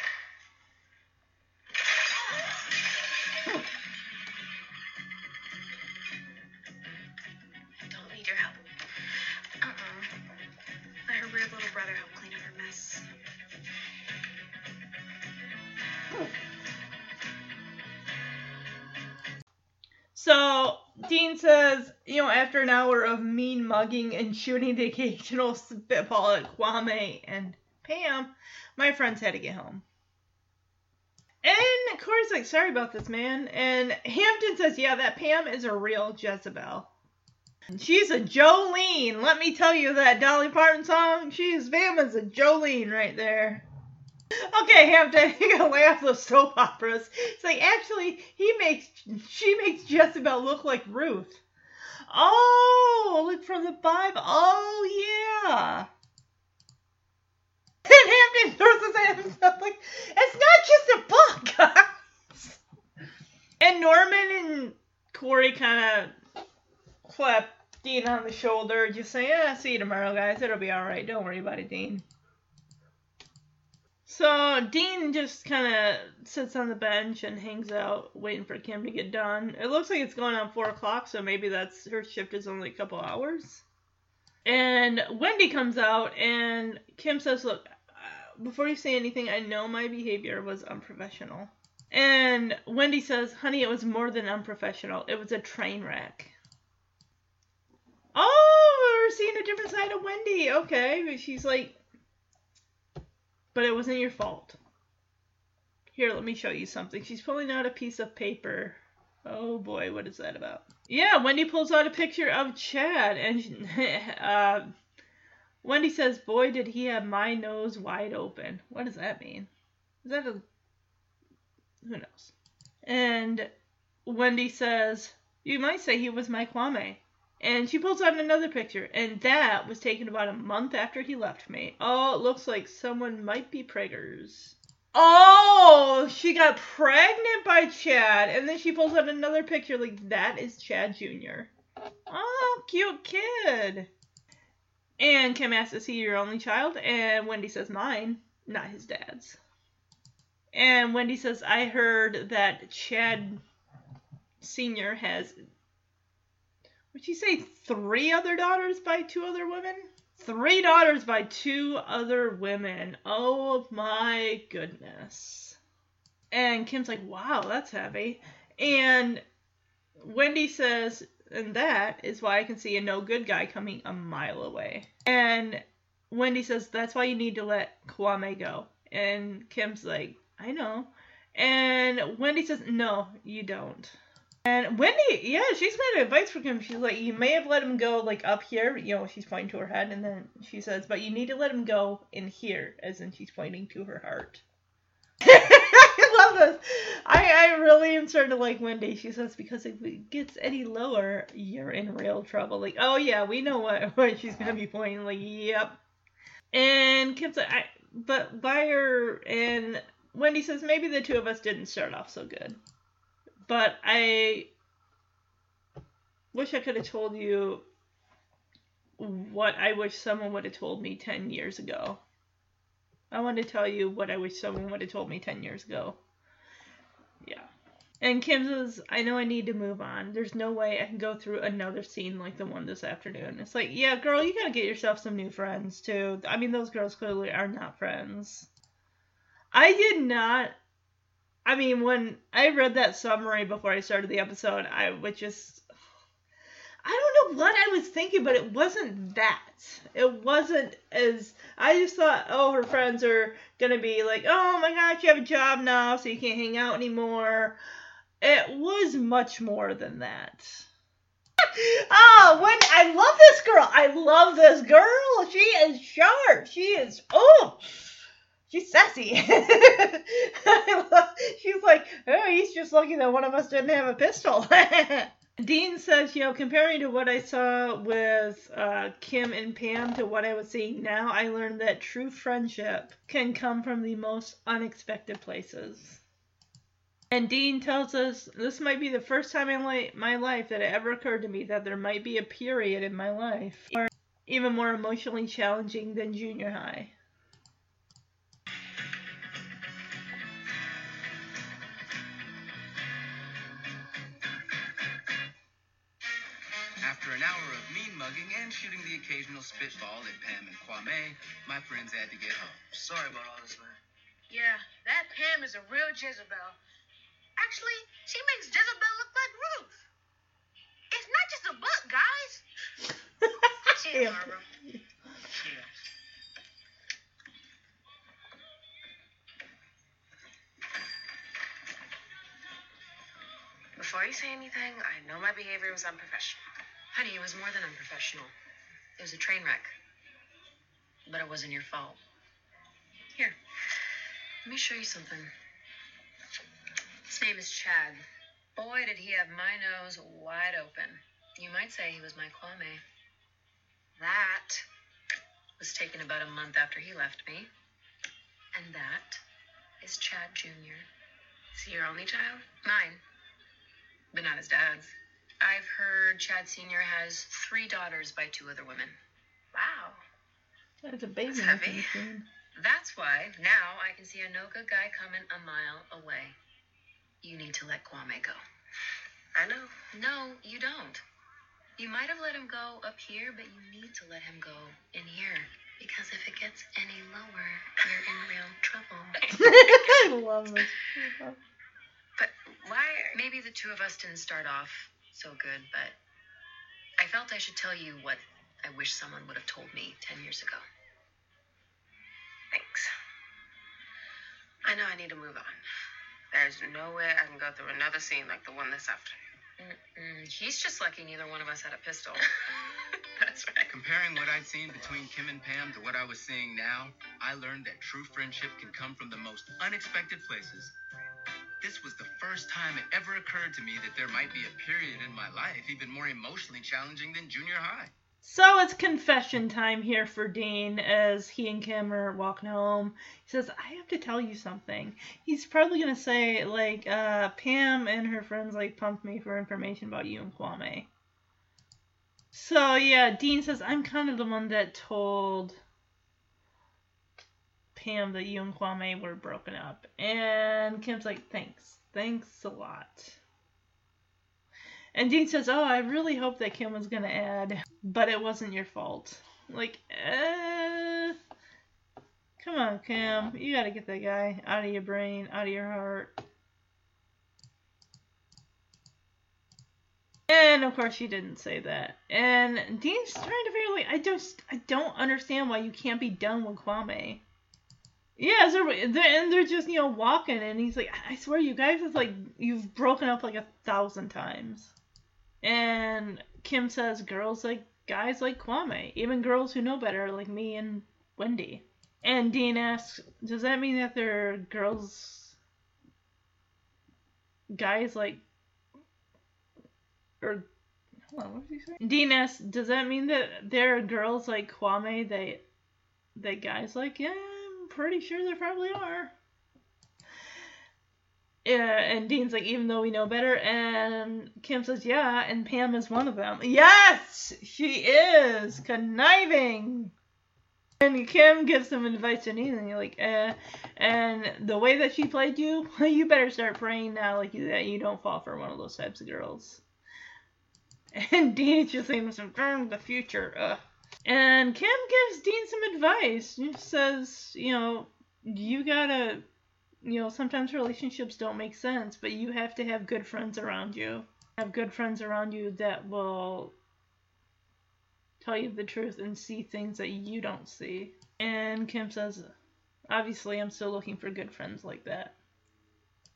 So Dean says, you know, after an hour of mean mugging and shooting the occasional spitball at Kwame and Pam, my friends had to get home. And Corey's like, sorry about this, man. And Hampton says, yeah, that Pam is a real Jezebel. She's a Jolene. Let me tell you that Dolly Parton song. She's Pam a Jolene right there. Okay, Hampton, you gotta lay off those soap operas. It's like actually he makes she makes Jezebel look like Ruth. Oh, look from the Bible. Oh yeah. And Hampton throws his hands himself like it's not just a book, guys. And Norman and Corey kind of clap Dean on the shoulder, just saying, "Yeah, see you tomorrow, guys. It'll be all right. Don't worry about it, Dean." So Dean just kind of sits on the bench and hangs out, waiting for Kim to get done. It looks like it's going on four o'clock, so maybe that's her shift is only a couple hours. And Wendy comes out, and Kim says, "Look, before you say anything, I know my behavior was unprofessional." And Wendy says, "Honey, it was more than unprofessional. It was a train wreck." Oh, we're seeing a different side of Wendy. Okay, she's like, but it wasn't your fault. Here, let me show you something. She's pulling out a piece of paper. Oh boy, what is that about? Yeah, Wendy pulls out a picture of Chad, and uh, Wendy says, "Boy, did he have my nose wide open." What does that mean? Is that a who knows? And Wendy says, "You might say he was my Kwame." And she pulls out another picture, and that was taken about a month after he left me. Oh, it looks like someone might be preggers. Oh, she got pregnant by Chad, and then she pulls out another picture like that is Chad Jr. Oh, cute kid. And Kim asks, Is he your only child? And Wendy says, Mine, not his dad's. And Wendy says, I heard that Chad Sr. has would you say three other daughters by two other women? Three daughters by two other women. Oh my goodness. And Kim's like, wow, that's heavy. And Wendy says, and that is why I can see a no good guy coming a mile away. And Wendy says, that's why you need to let Kwame go. And Kim's like, I know. And Wendy says, No, you don't. And Wendy, yeah, she's got advice for him. She's like, You may have let him go, like, up here. You know, she's pointing to her head. And then she says, But you need to let him go in here, as in she's pointing to her heart. I love this. I, I really am starting to like Wendy. She says, Because if it gets any lower, you're in real trouble. Like, oh, yeah, we know what, what she's to be pointing. Like, yep. And Kim's like, I, but Liar and Wendy says maybe the two of us didn't start off so good. But I wish I could have told you what I wish someone would have told me 10 years ago. I want to tell you what I wish someone would have told me 10 years ago. Yeah. And Kim says, I know I need to move on. There's no way I can go through another scene like the one this afternoon. It's like, yeah, girl, you gotta get yourself some new friends, too. I mean, those girls clearly are not friends. I did not. I mean, when I read that summary before I started the episode, I was just. I don't know what I was thinking, but it wasn't that. It wasn't as. I just thought, oh, her friends are gonna be like, oh my gosh, you have a job now, so you can't hang out anymore. It was much more than that. Oh, when I love this girl. I love this girl. She is sharp. She is oh she's sassy. she's like, oh, he's just lucky that one of us didn't have a pistol. Dean says, you know, comparing to what I saw with uh, Kim and Pam to what I was seeing now, I learned that true friendship can come from the most unexpected places. And Dean tells us this might be the first time in my life that it ever occurred to me that there might be a period in my life even more emotionally challenging than junior high. And shooting the occasional spitball at Pam and Kwame, my friends had to get home. Sorry about all this, man. Yeah, that Pam is a real Jezebel. Actually, she makes Jezebel look like Ruth. It's not just a book, guys. Cheers, Barbara. Cheers. Before you say anything, I know my behavior was unprofessional. Honey, it was more than unprofessional. It was a train wreck. But it wasn't your fault. Here, let me show you something. His name is Chad. Boy, did he have my nose wide open. You might say he was my Kwame. That was taken about a month after he left me. And that is Chad Jr. Is he your only child? Mine, but not his dad's. I've heard Chad Sr. has three daughters by two other women. Wow. That's a baby. That's heavy. That's why now I can see a no good guy coming a mile away. You need to let Kwame go. I know. No, you don't. You might have let him go up here, but you need to let him go in here. Because if it gets any lower, you're in real trouble. I love this. But why? Maybe the two of us didn't start off so good, but I felt I should tell you what I wish someone would have told me 10 years ago. Thanks. I know I need to move on. There's no way I can go through another scene like the one this afternoon. Mm-mm. He's just lucky neither one of us had a pistol. That's right. Comparing what I'd seen between Kim and Pam to what I was seeing now, I learned that true friendship can come from the most unexpected places. This was the first time it ever occurred to me that there might be a period in my life even more emotionally challenging than junior high. So it's confession time here for Dean as he and Kim are walking home. He says, I have to tell you something. He's probably going to say, like, uh, Pam and her friends, like, pumped me for information about you and Kwame. So, yeah, Dean says, I'm kind of the one that told Pam that you and Kwame were broken up. And Kim's like, thanks. Thanks a lot. And Dean says, Oh, I really hope that Kim was going to add, but it wasn't your fault. Like, uh. Come on, Kim. You gotta get that guy out of your brain, out of your heart. And of course, she didn't say that. And Dean's trying to figure like, I just, I don't understand why you can't be done with Kwame. Yeah, so they're, and they're just you know walking, and he's like, I swear, you guys, it's like you've broken up like a thousand times. And Kim says, girls like guys like Kwame, even girls who know better like me and Wendy. And Dean asks, does that mean that there are girls, guys like, or hold on, what did he say? Dean asks, does that mean that there are girls like Kwame that that guys like? Yeah, I'm pretty sure there probably are. Yeah, and Dean's like, even though we know better, and Kim says, yeah, and Pam is one of them. Yes, she is conniving. And Kim gives some advice to Dean, and you're like, eh. And the way that she played you, you better start praying now, like that you don't fall for one of those types of girls. And Dean is just saying some the future. Ugh. And Kim gives Dean some advice. She says, you know, you gotta you know, sometimes relationships don't make sense, but you have to have good friends around you. Have good friends around you that will tell you the truth and see things that you don't see. And Kim says, obviously, I'm still looking for good friends like that.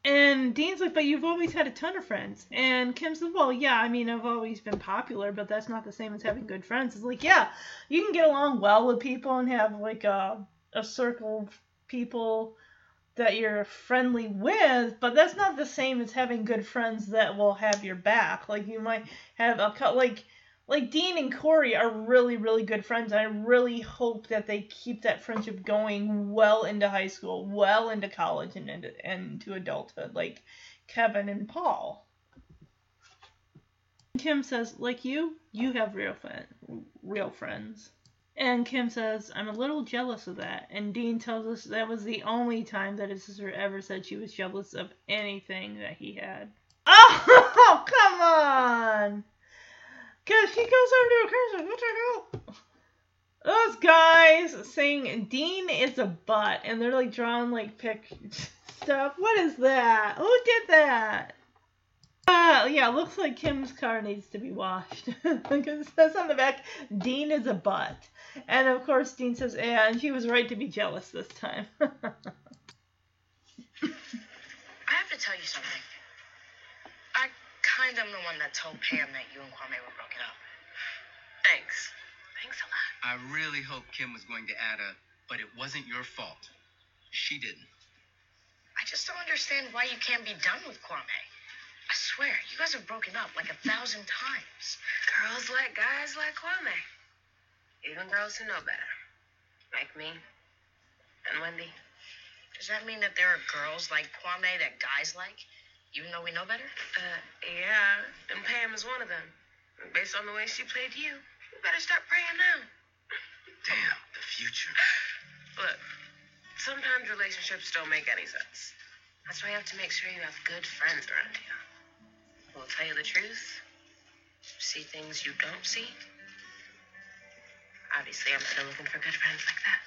And Dean's like, but you've always had a ton of friends. And Kim says, well, yeah, I mean, I've always been popular, but that's not the same as having good friends. It's like, yeah, you can get along well with people and have like a, a circle of people that you're friendly with, but that's not the same as having good friends that will have your back. Like you might have a cut like like Dean and Corey are really really good friends. And I really hope that they keep that friendship going well into high school, well into college and into, and adulthood like Kevin and Paul. Kim says, like you, you have real friend, real friends. And Kim says, I'm a little jealous of that. And Dean tells us that was the only time that his sister ever said she was jealous of anything that he had. Oh, come on! Because she goes over to her cousin. What the hell? Those guys saying Dean is a butt, and they're like drawing like pic stuff. What is that? Who did that? Uh, yeah, looks like Kim's car needs to be washed. because it says on the back, Dean is a butt. And of course, Dean says, yeah, and she was right to be jealous this time. I have to tell you something. I kind of am the one that told Pam that you and Kwame were broken up. Thanks. Thanks a lot. I really hope Kim was going to add a, but it wasn't your fault. She didn't. I just don't understand why you can't be done with Kwame. I swear, you guys have broken up like a thousand times. Girls like guys like Kwame. Even girls who know better. Like me and Wendy. Does that mean that there are girls like Kwame that guys like, even though we know better? Uh, yeah, and Pam is one of them. Based on the way she played you, you better start praying now. Damn, the future. Look, sometimes relationships don't make any sense. That's why you have to make sure you have good friends around you Who will tell you the truth, see things you don't see. Obviously, I'm still looking for good friends like that.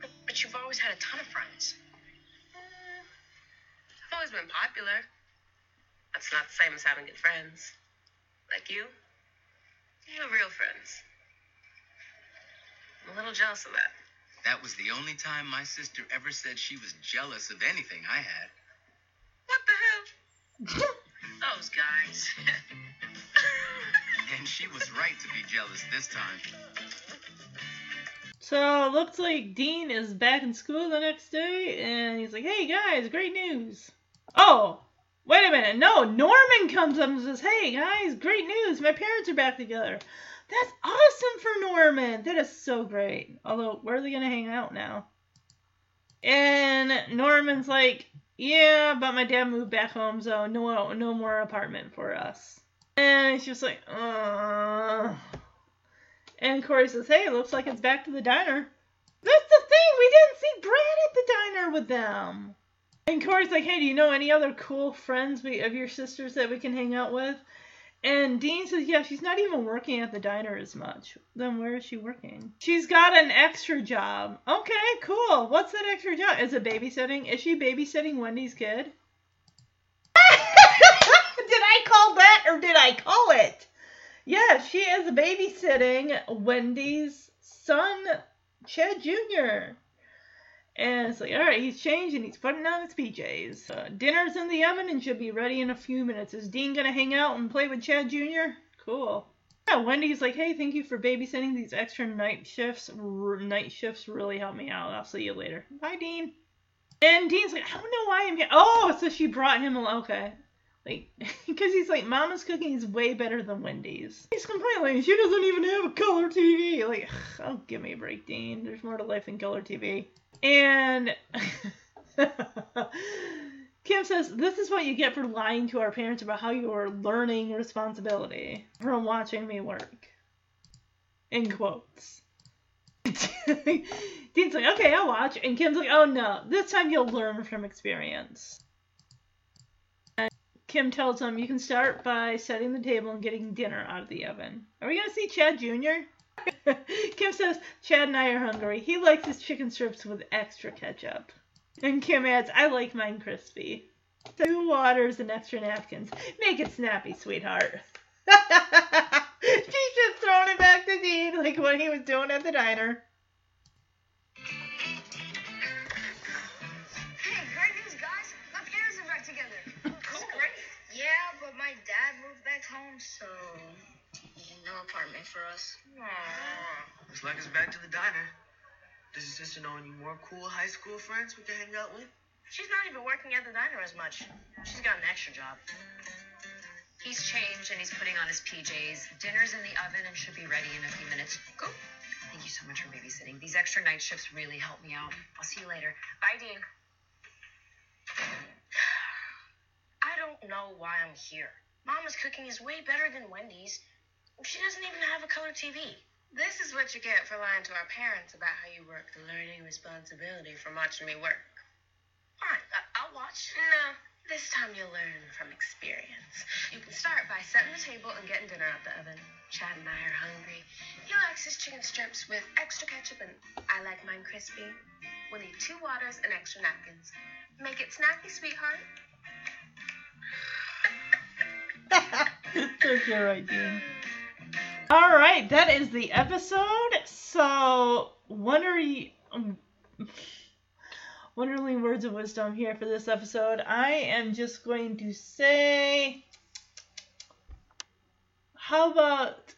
But, but you've always had a ton of friends. I've always been popular. That's not the same as having good friends. Like you. You have real friends. I'm a little jealous of that. That was the only time my sister ever said she was jealous of anything I had. What the hell? Those guys. and she was right to be jealous this time. So it looks like Dean is back in school the next day, and he's like, "Hey guys, great news!" Oh, wait a minute, no, Norman comes up and says, "Hey guys, great news! My parents are back together." That's awesome for Norman. That is so great. Although, where are they gonna hang out now? And Norman's like, yeah, but my dad moved back home, so no, no more apartment for us. And she's like, uh. And Corey says, hey, it looks like it's back to the diner. That's the thing, we didn't see Brad at the diner with them. And Corey's like, hey, do you know any other cool friends of your sisters that we can hang out with? And Dean says, yeah, she's not even working at the diner as much. Then where is she working? She's got an extra job. Okay, cool. What's that extra job? Is it babysitting? Is she babysitting Wendy's kid? did I call that or did I call it? Yeah, she is babysitting Wendy's son Chad Jr. And it's like, all right, he's changed and he's putting on his PJs. Uh, dinner's in the oven and should be ready in a few minutes. Is Dean gonna hang out and play with Chad Jr.? Cool. Yeah, Wendy's like, hey, thank you for babysitting these extra night shifts. R- night shifts really help me out. I'll see you later. Bye, Dean. And Dean's like, I don't know why I'm here. Oh, so she brought him. Al- okay. Like, because he's like, Mama's cooking is way better than Wendy's. He's complaining, she doesn't even have a color TV. Like, oh, give me a break, Dean. There's more to life than color TV. And Kim says, This is what you get for lying to our parents about how you are learning responsibility from watching me work. In quotes. Dean's like, Okay, I'll watch. And Kim's like, Oh no, this time you'll learn from experience. Kim tells him, You can start by setting the table and getting dinner out of the oven. Are we going to see Chad Jr.? Kim says, Chad and I are hungry. He likes his chicken strips with extra ketchup. And Kim adds, I like mine crispy. Two waters and extra napkins. Make it snappy, sweetheart. She's just throwing it back to Dean like what he was doing at the diner. My dad moved back home, so no apartment for us. Looks like it's back to the diner. Does your sister know any more cool high school friends we can hang out with? She's not even working at the diner as much. She's got an extra job. He's changed and he's putting on his PJs. Dinner's in the oven and should be ready in a few minutes. Go. Thank you so much for babysitting. These extra night shifts really help me out. I'll see you later. Bye, Dean. Don't know why I'm here. Mama's cooking is way better than Wendy's. She doesn't even have a color TV. This is what you get for lying to our parents about how you work the learning responsibility from watching me work. Fine, I- I'll watch. No, this time you'll learn from experience. You can start by setting the table and getting dinner out the oven. Chad and I are hungry. He likes his chicken strips with extra ketchup, and I like mine crispy. We'll need two waters and extra napkins. Make it snacky, sweetheart. Serves you right, Dean. All right, that is the episode. So, wondery, um, wonderly words of wisdom here for this episode. I am just going to say, how about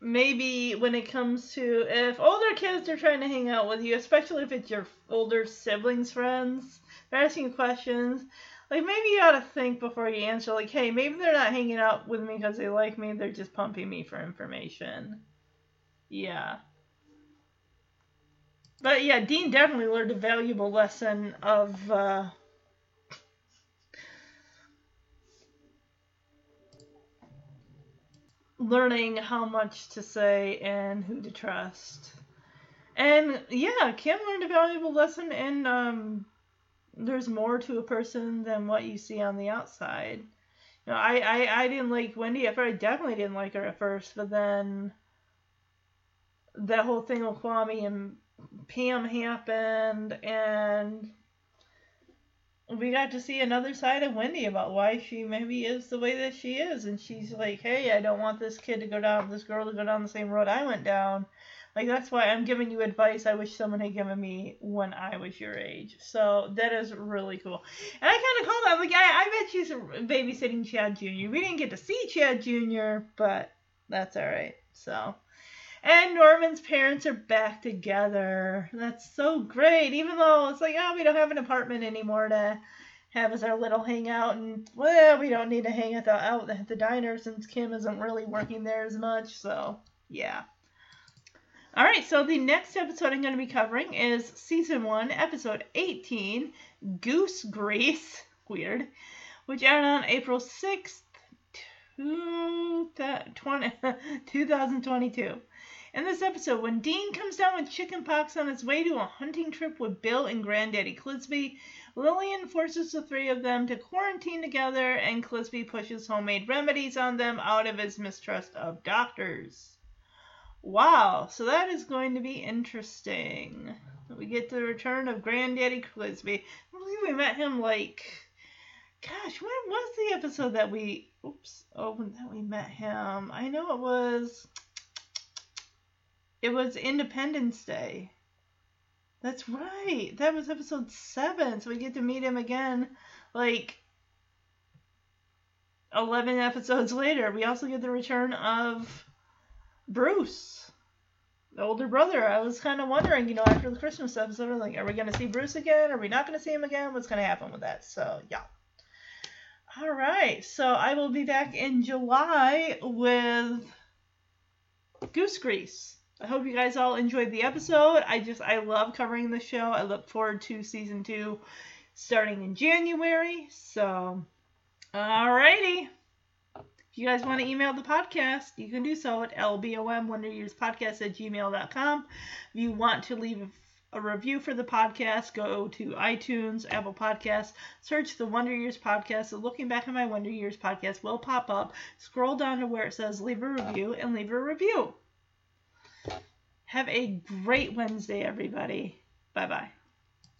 maybe when it comes to if older kids are trying to hang out with you, especially if it's your older siblings' friends, they're asking questions. Like maybe you to think before you answer. Like, hey, maybe they're not hanging out with me because they like me. They're just pumping me for information. Yeah. But yeah, Dean definitely learned a valuable lesson of uh, learning how much to say and who to trust. And yeah, Kim learned a valuable lesson in um, there's more to a person than what you see on the outside. You know, I, I, I didn't like Wendy at first. I definitely didn't like her at first, but then that whole thing with Kwame and Pam happened, and we got to see another side of Wendy about why she maybe is the way that she is. And she's like, hey, I don't want this kid to go down, this girl to go down the same road I went down. Like, that's why I'm giving you advice I wish someone had given me when I was your age. So that is really cool. And I kind of called that. Like, I, I bet she's babysitting Chad Jr. We didn't get to see Chad Jr., but that's all right. So. And Norman's parents are back together. That's so great. Even though it's like, oh, we don't have an apartment anymore to have as our little hangout, and well, we don't need to hang at the, out at the diner since Kim isn't really working there as much. So yeah. All right, so the next episode I'm going to be covering is season one, episode 18, Goose Grease. Weird. Which aired on April 6th, 2022. In this episode, when Dean comes down with chickenpox on his way to a hunting trip with Bill and Granddaddy Clisby, Lillian forces the three of them to quarantine together, and Clisby pushes homemade remedies on them out of his mistrust of doctors. Wow, so that is going to be interesting. We get the return of Granddaddy Clisby. I believe we met him like, gosh, when was the episode that we, oops, oh, that we met him? I know it was It was Independence Day. That's right. That was episode seven. So we get to meet him again, like 11 episodes later. We also get the return of Bruce, the older brother. I was kind of wondering, you know, after the Christmas episode, like, are we going to see Bruce again? Are we not going to see him again? What's going to happen with that? So, yeah. All right. So I will be back in July with Goose Grease. I hope you guys all enjoyed the episode. I just I love covering the show. I look forward to season two starting in January. So alrighty. If you guys want to email the podcast, you can do so at lbomwonderyearspodcast at gmail.com. If you want to leave a review for the podcast, go to iTunes, Apple Podcasts, search the Wonder Years podcast. The Looking Back at My Wonder Years podcast will pop up. Scroll down to where it says leave a review and leave a review. Have a great Wednesday, everybody. Bye bye.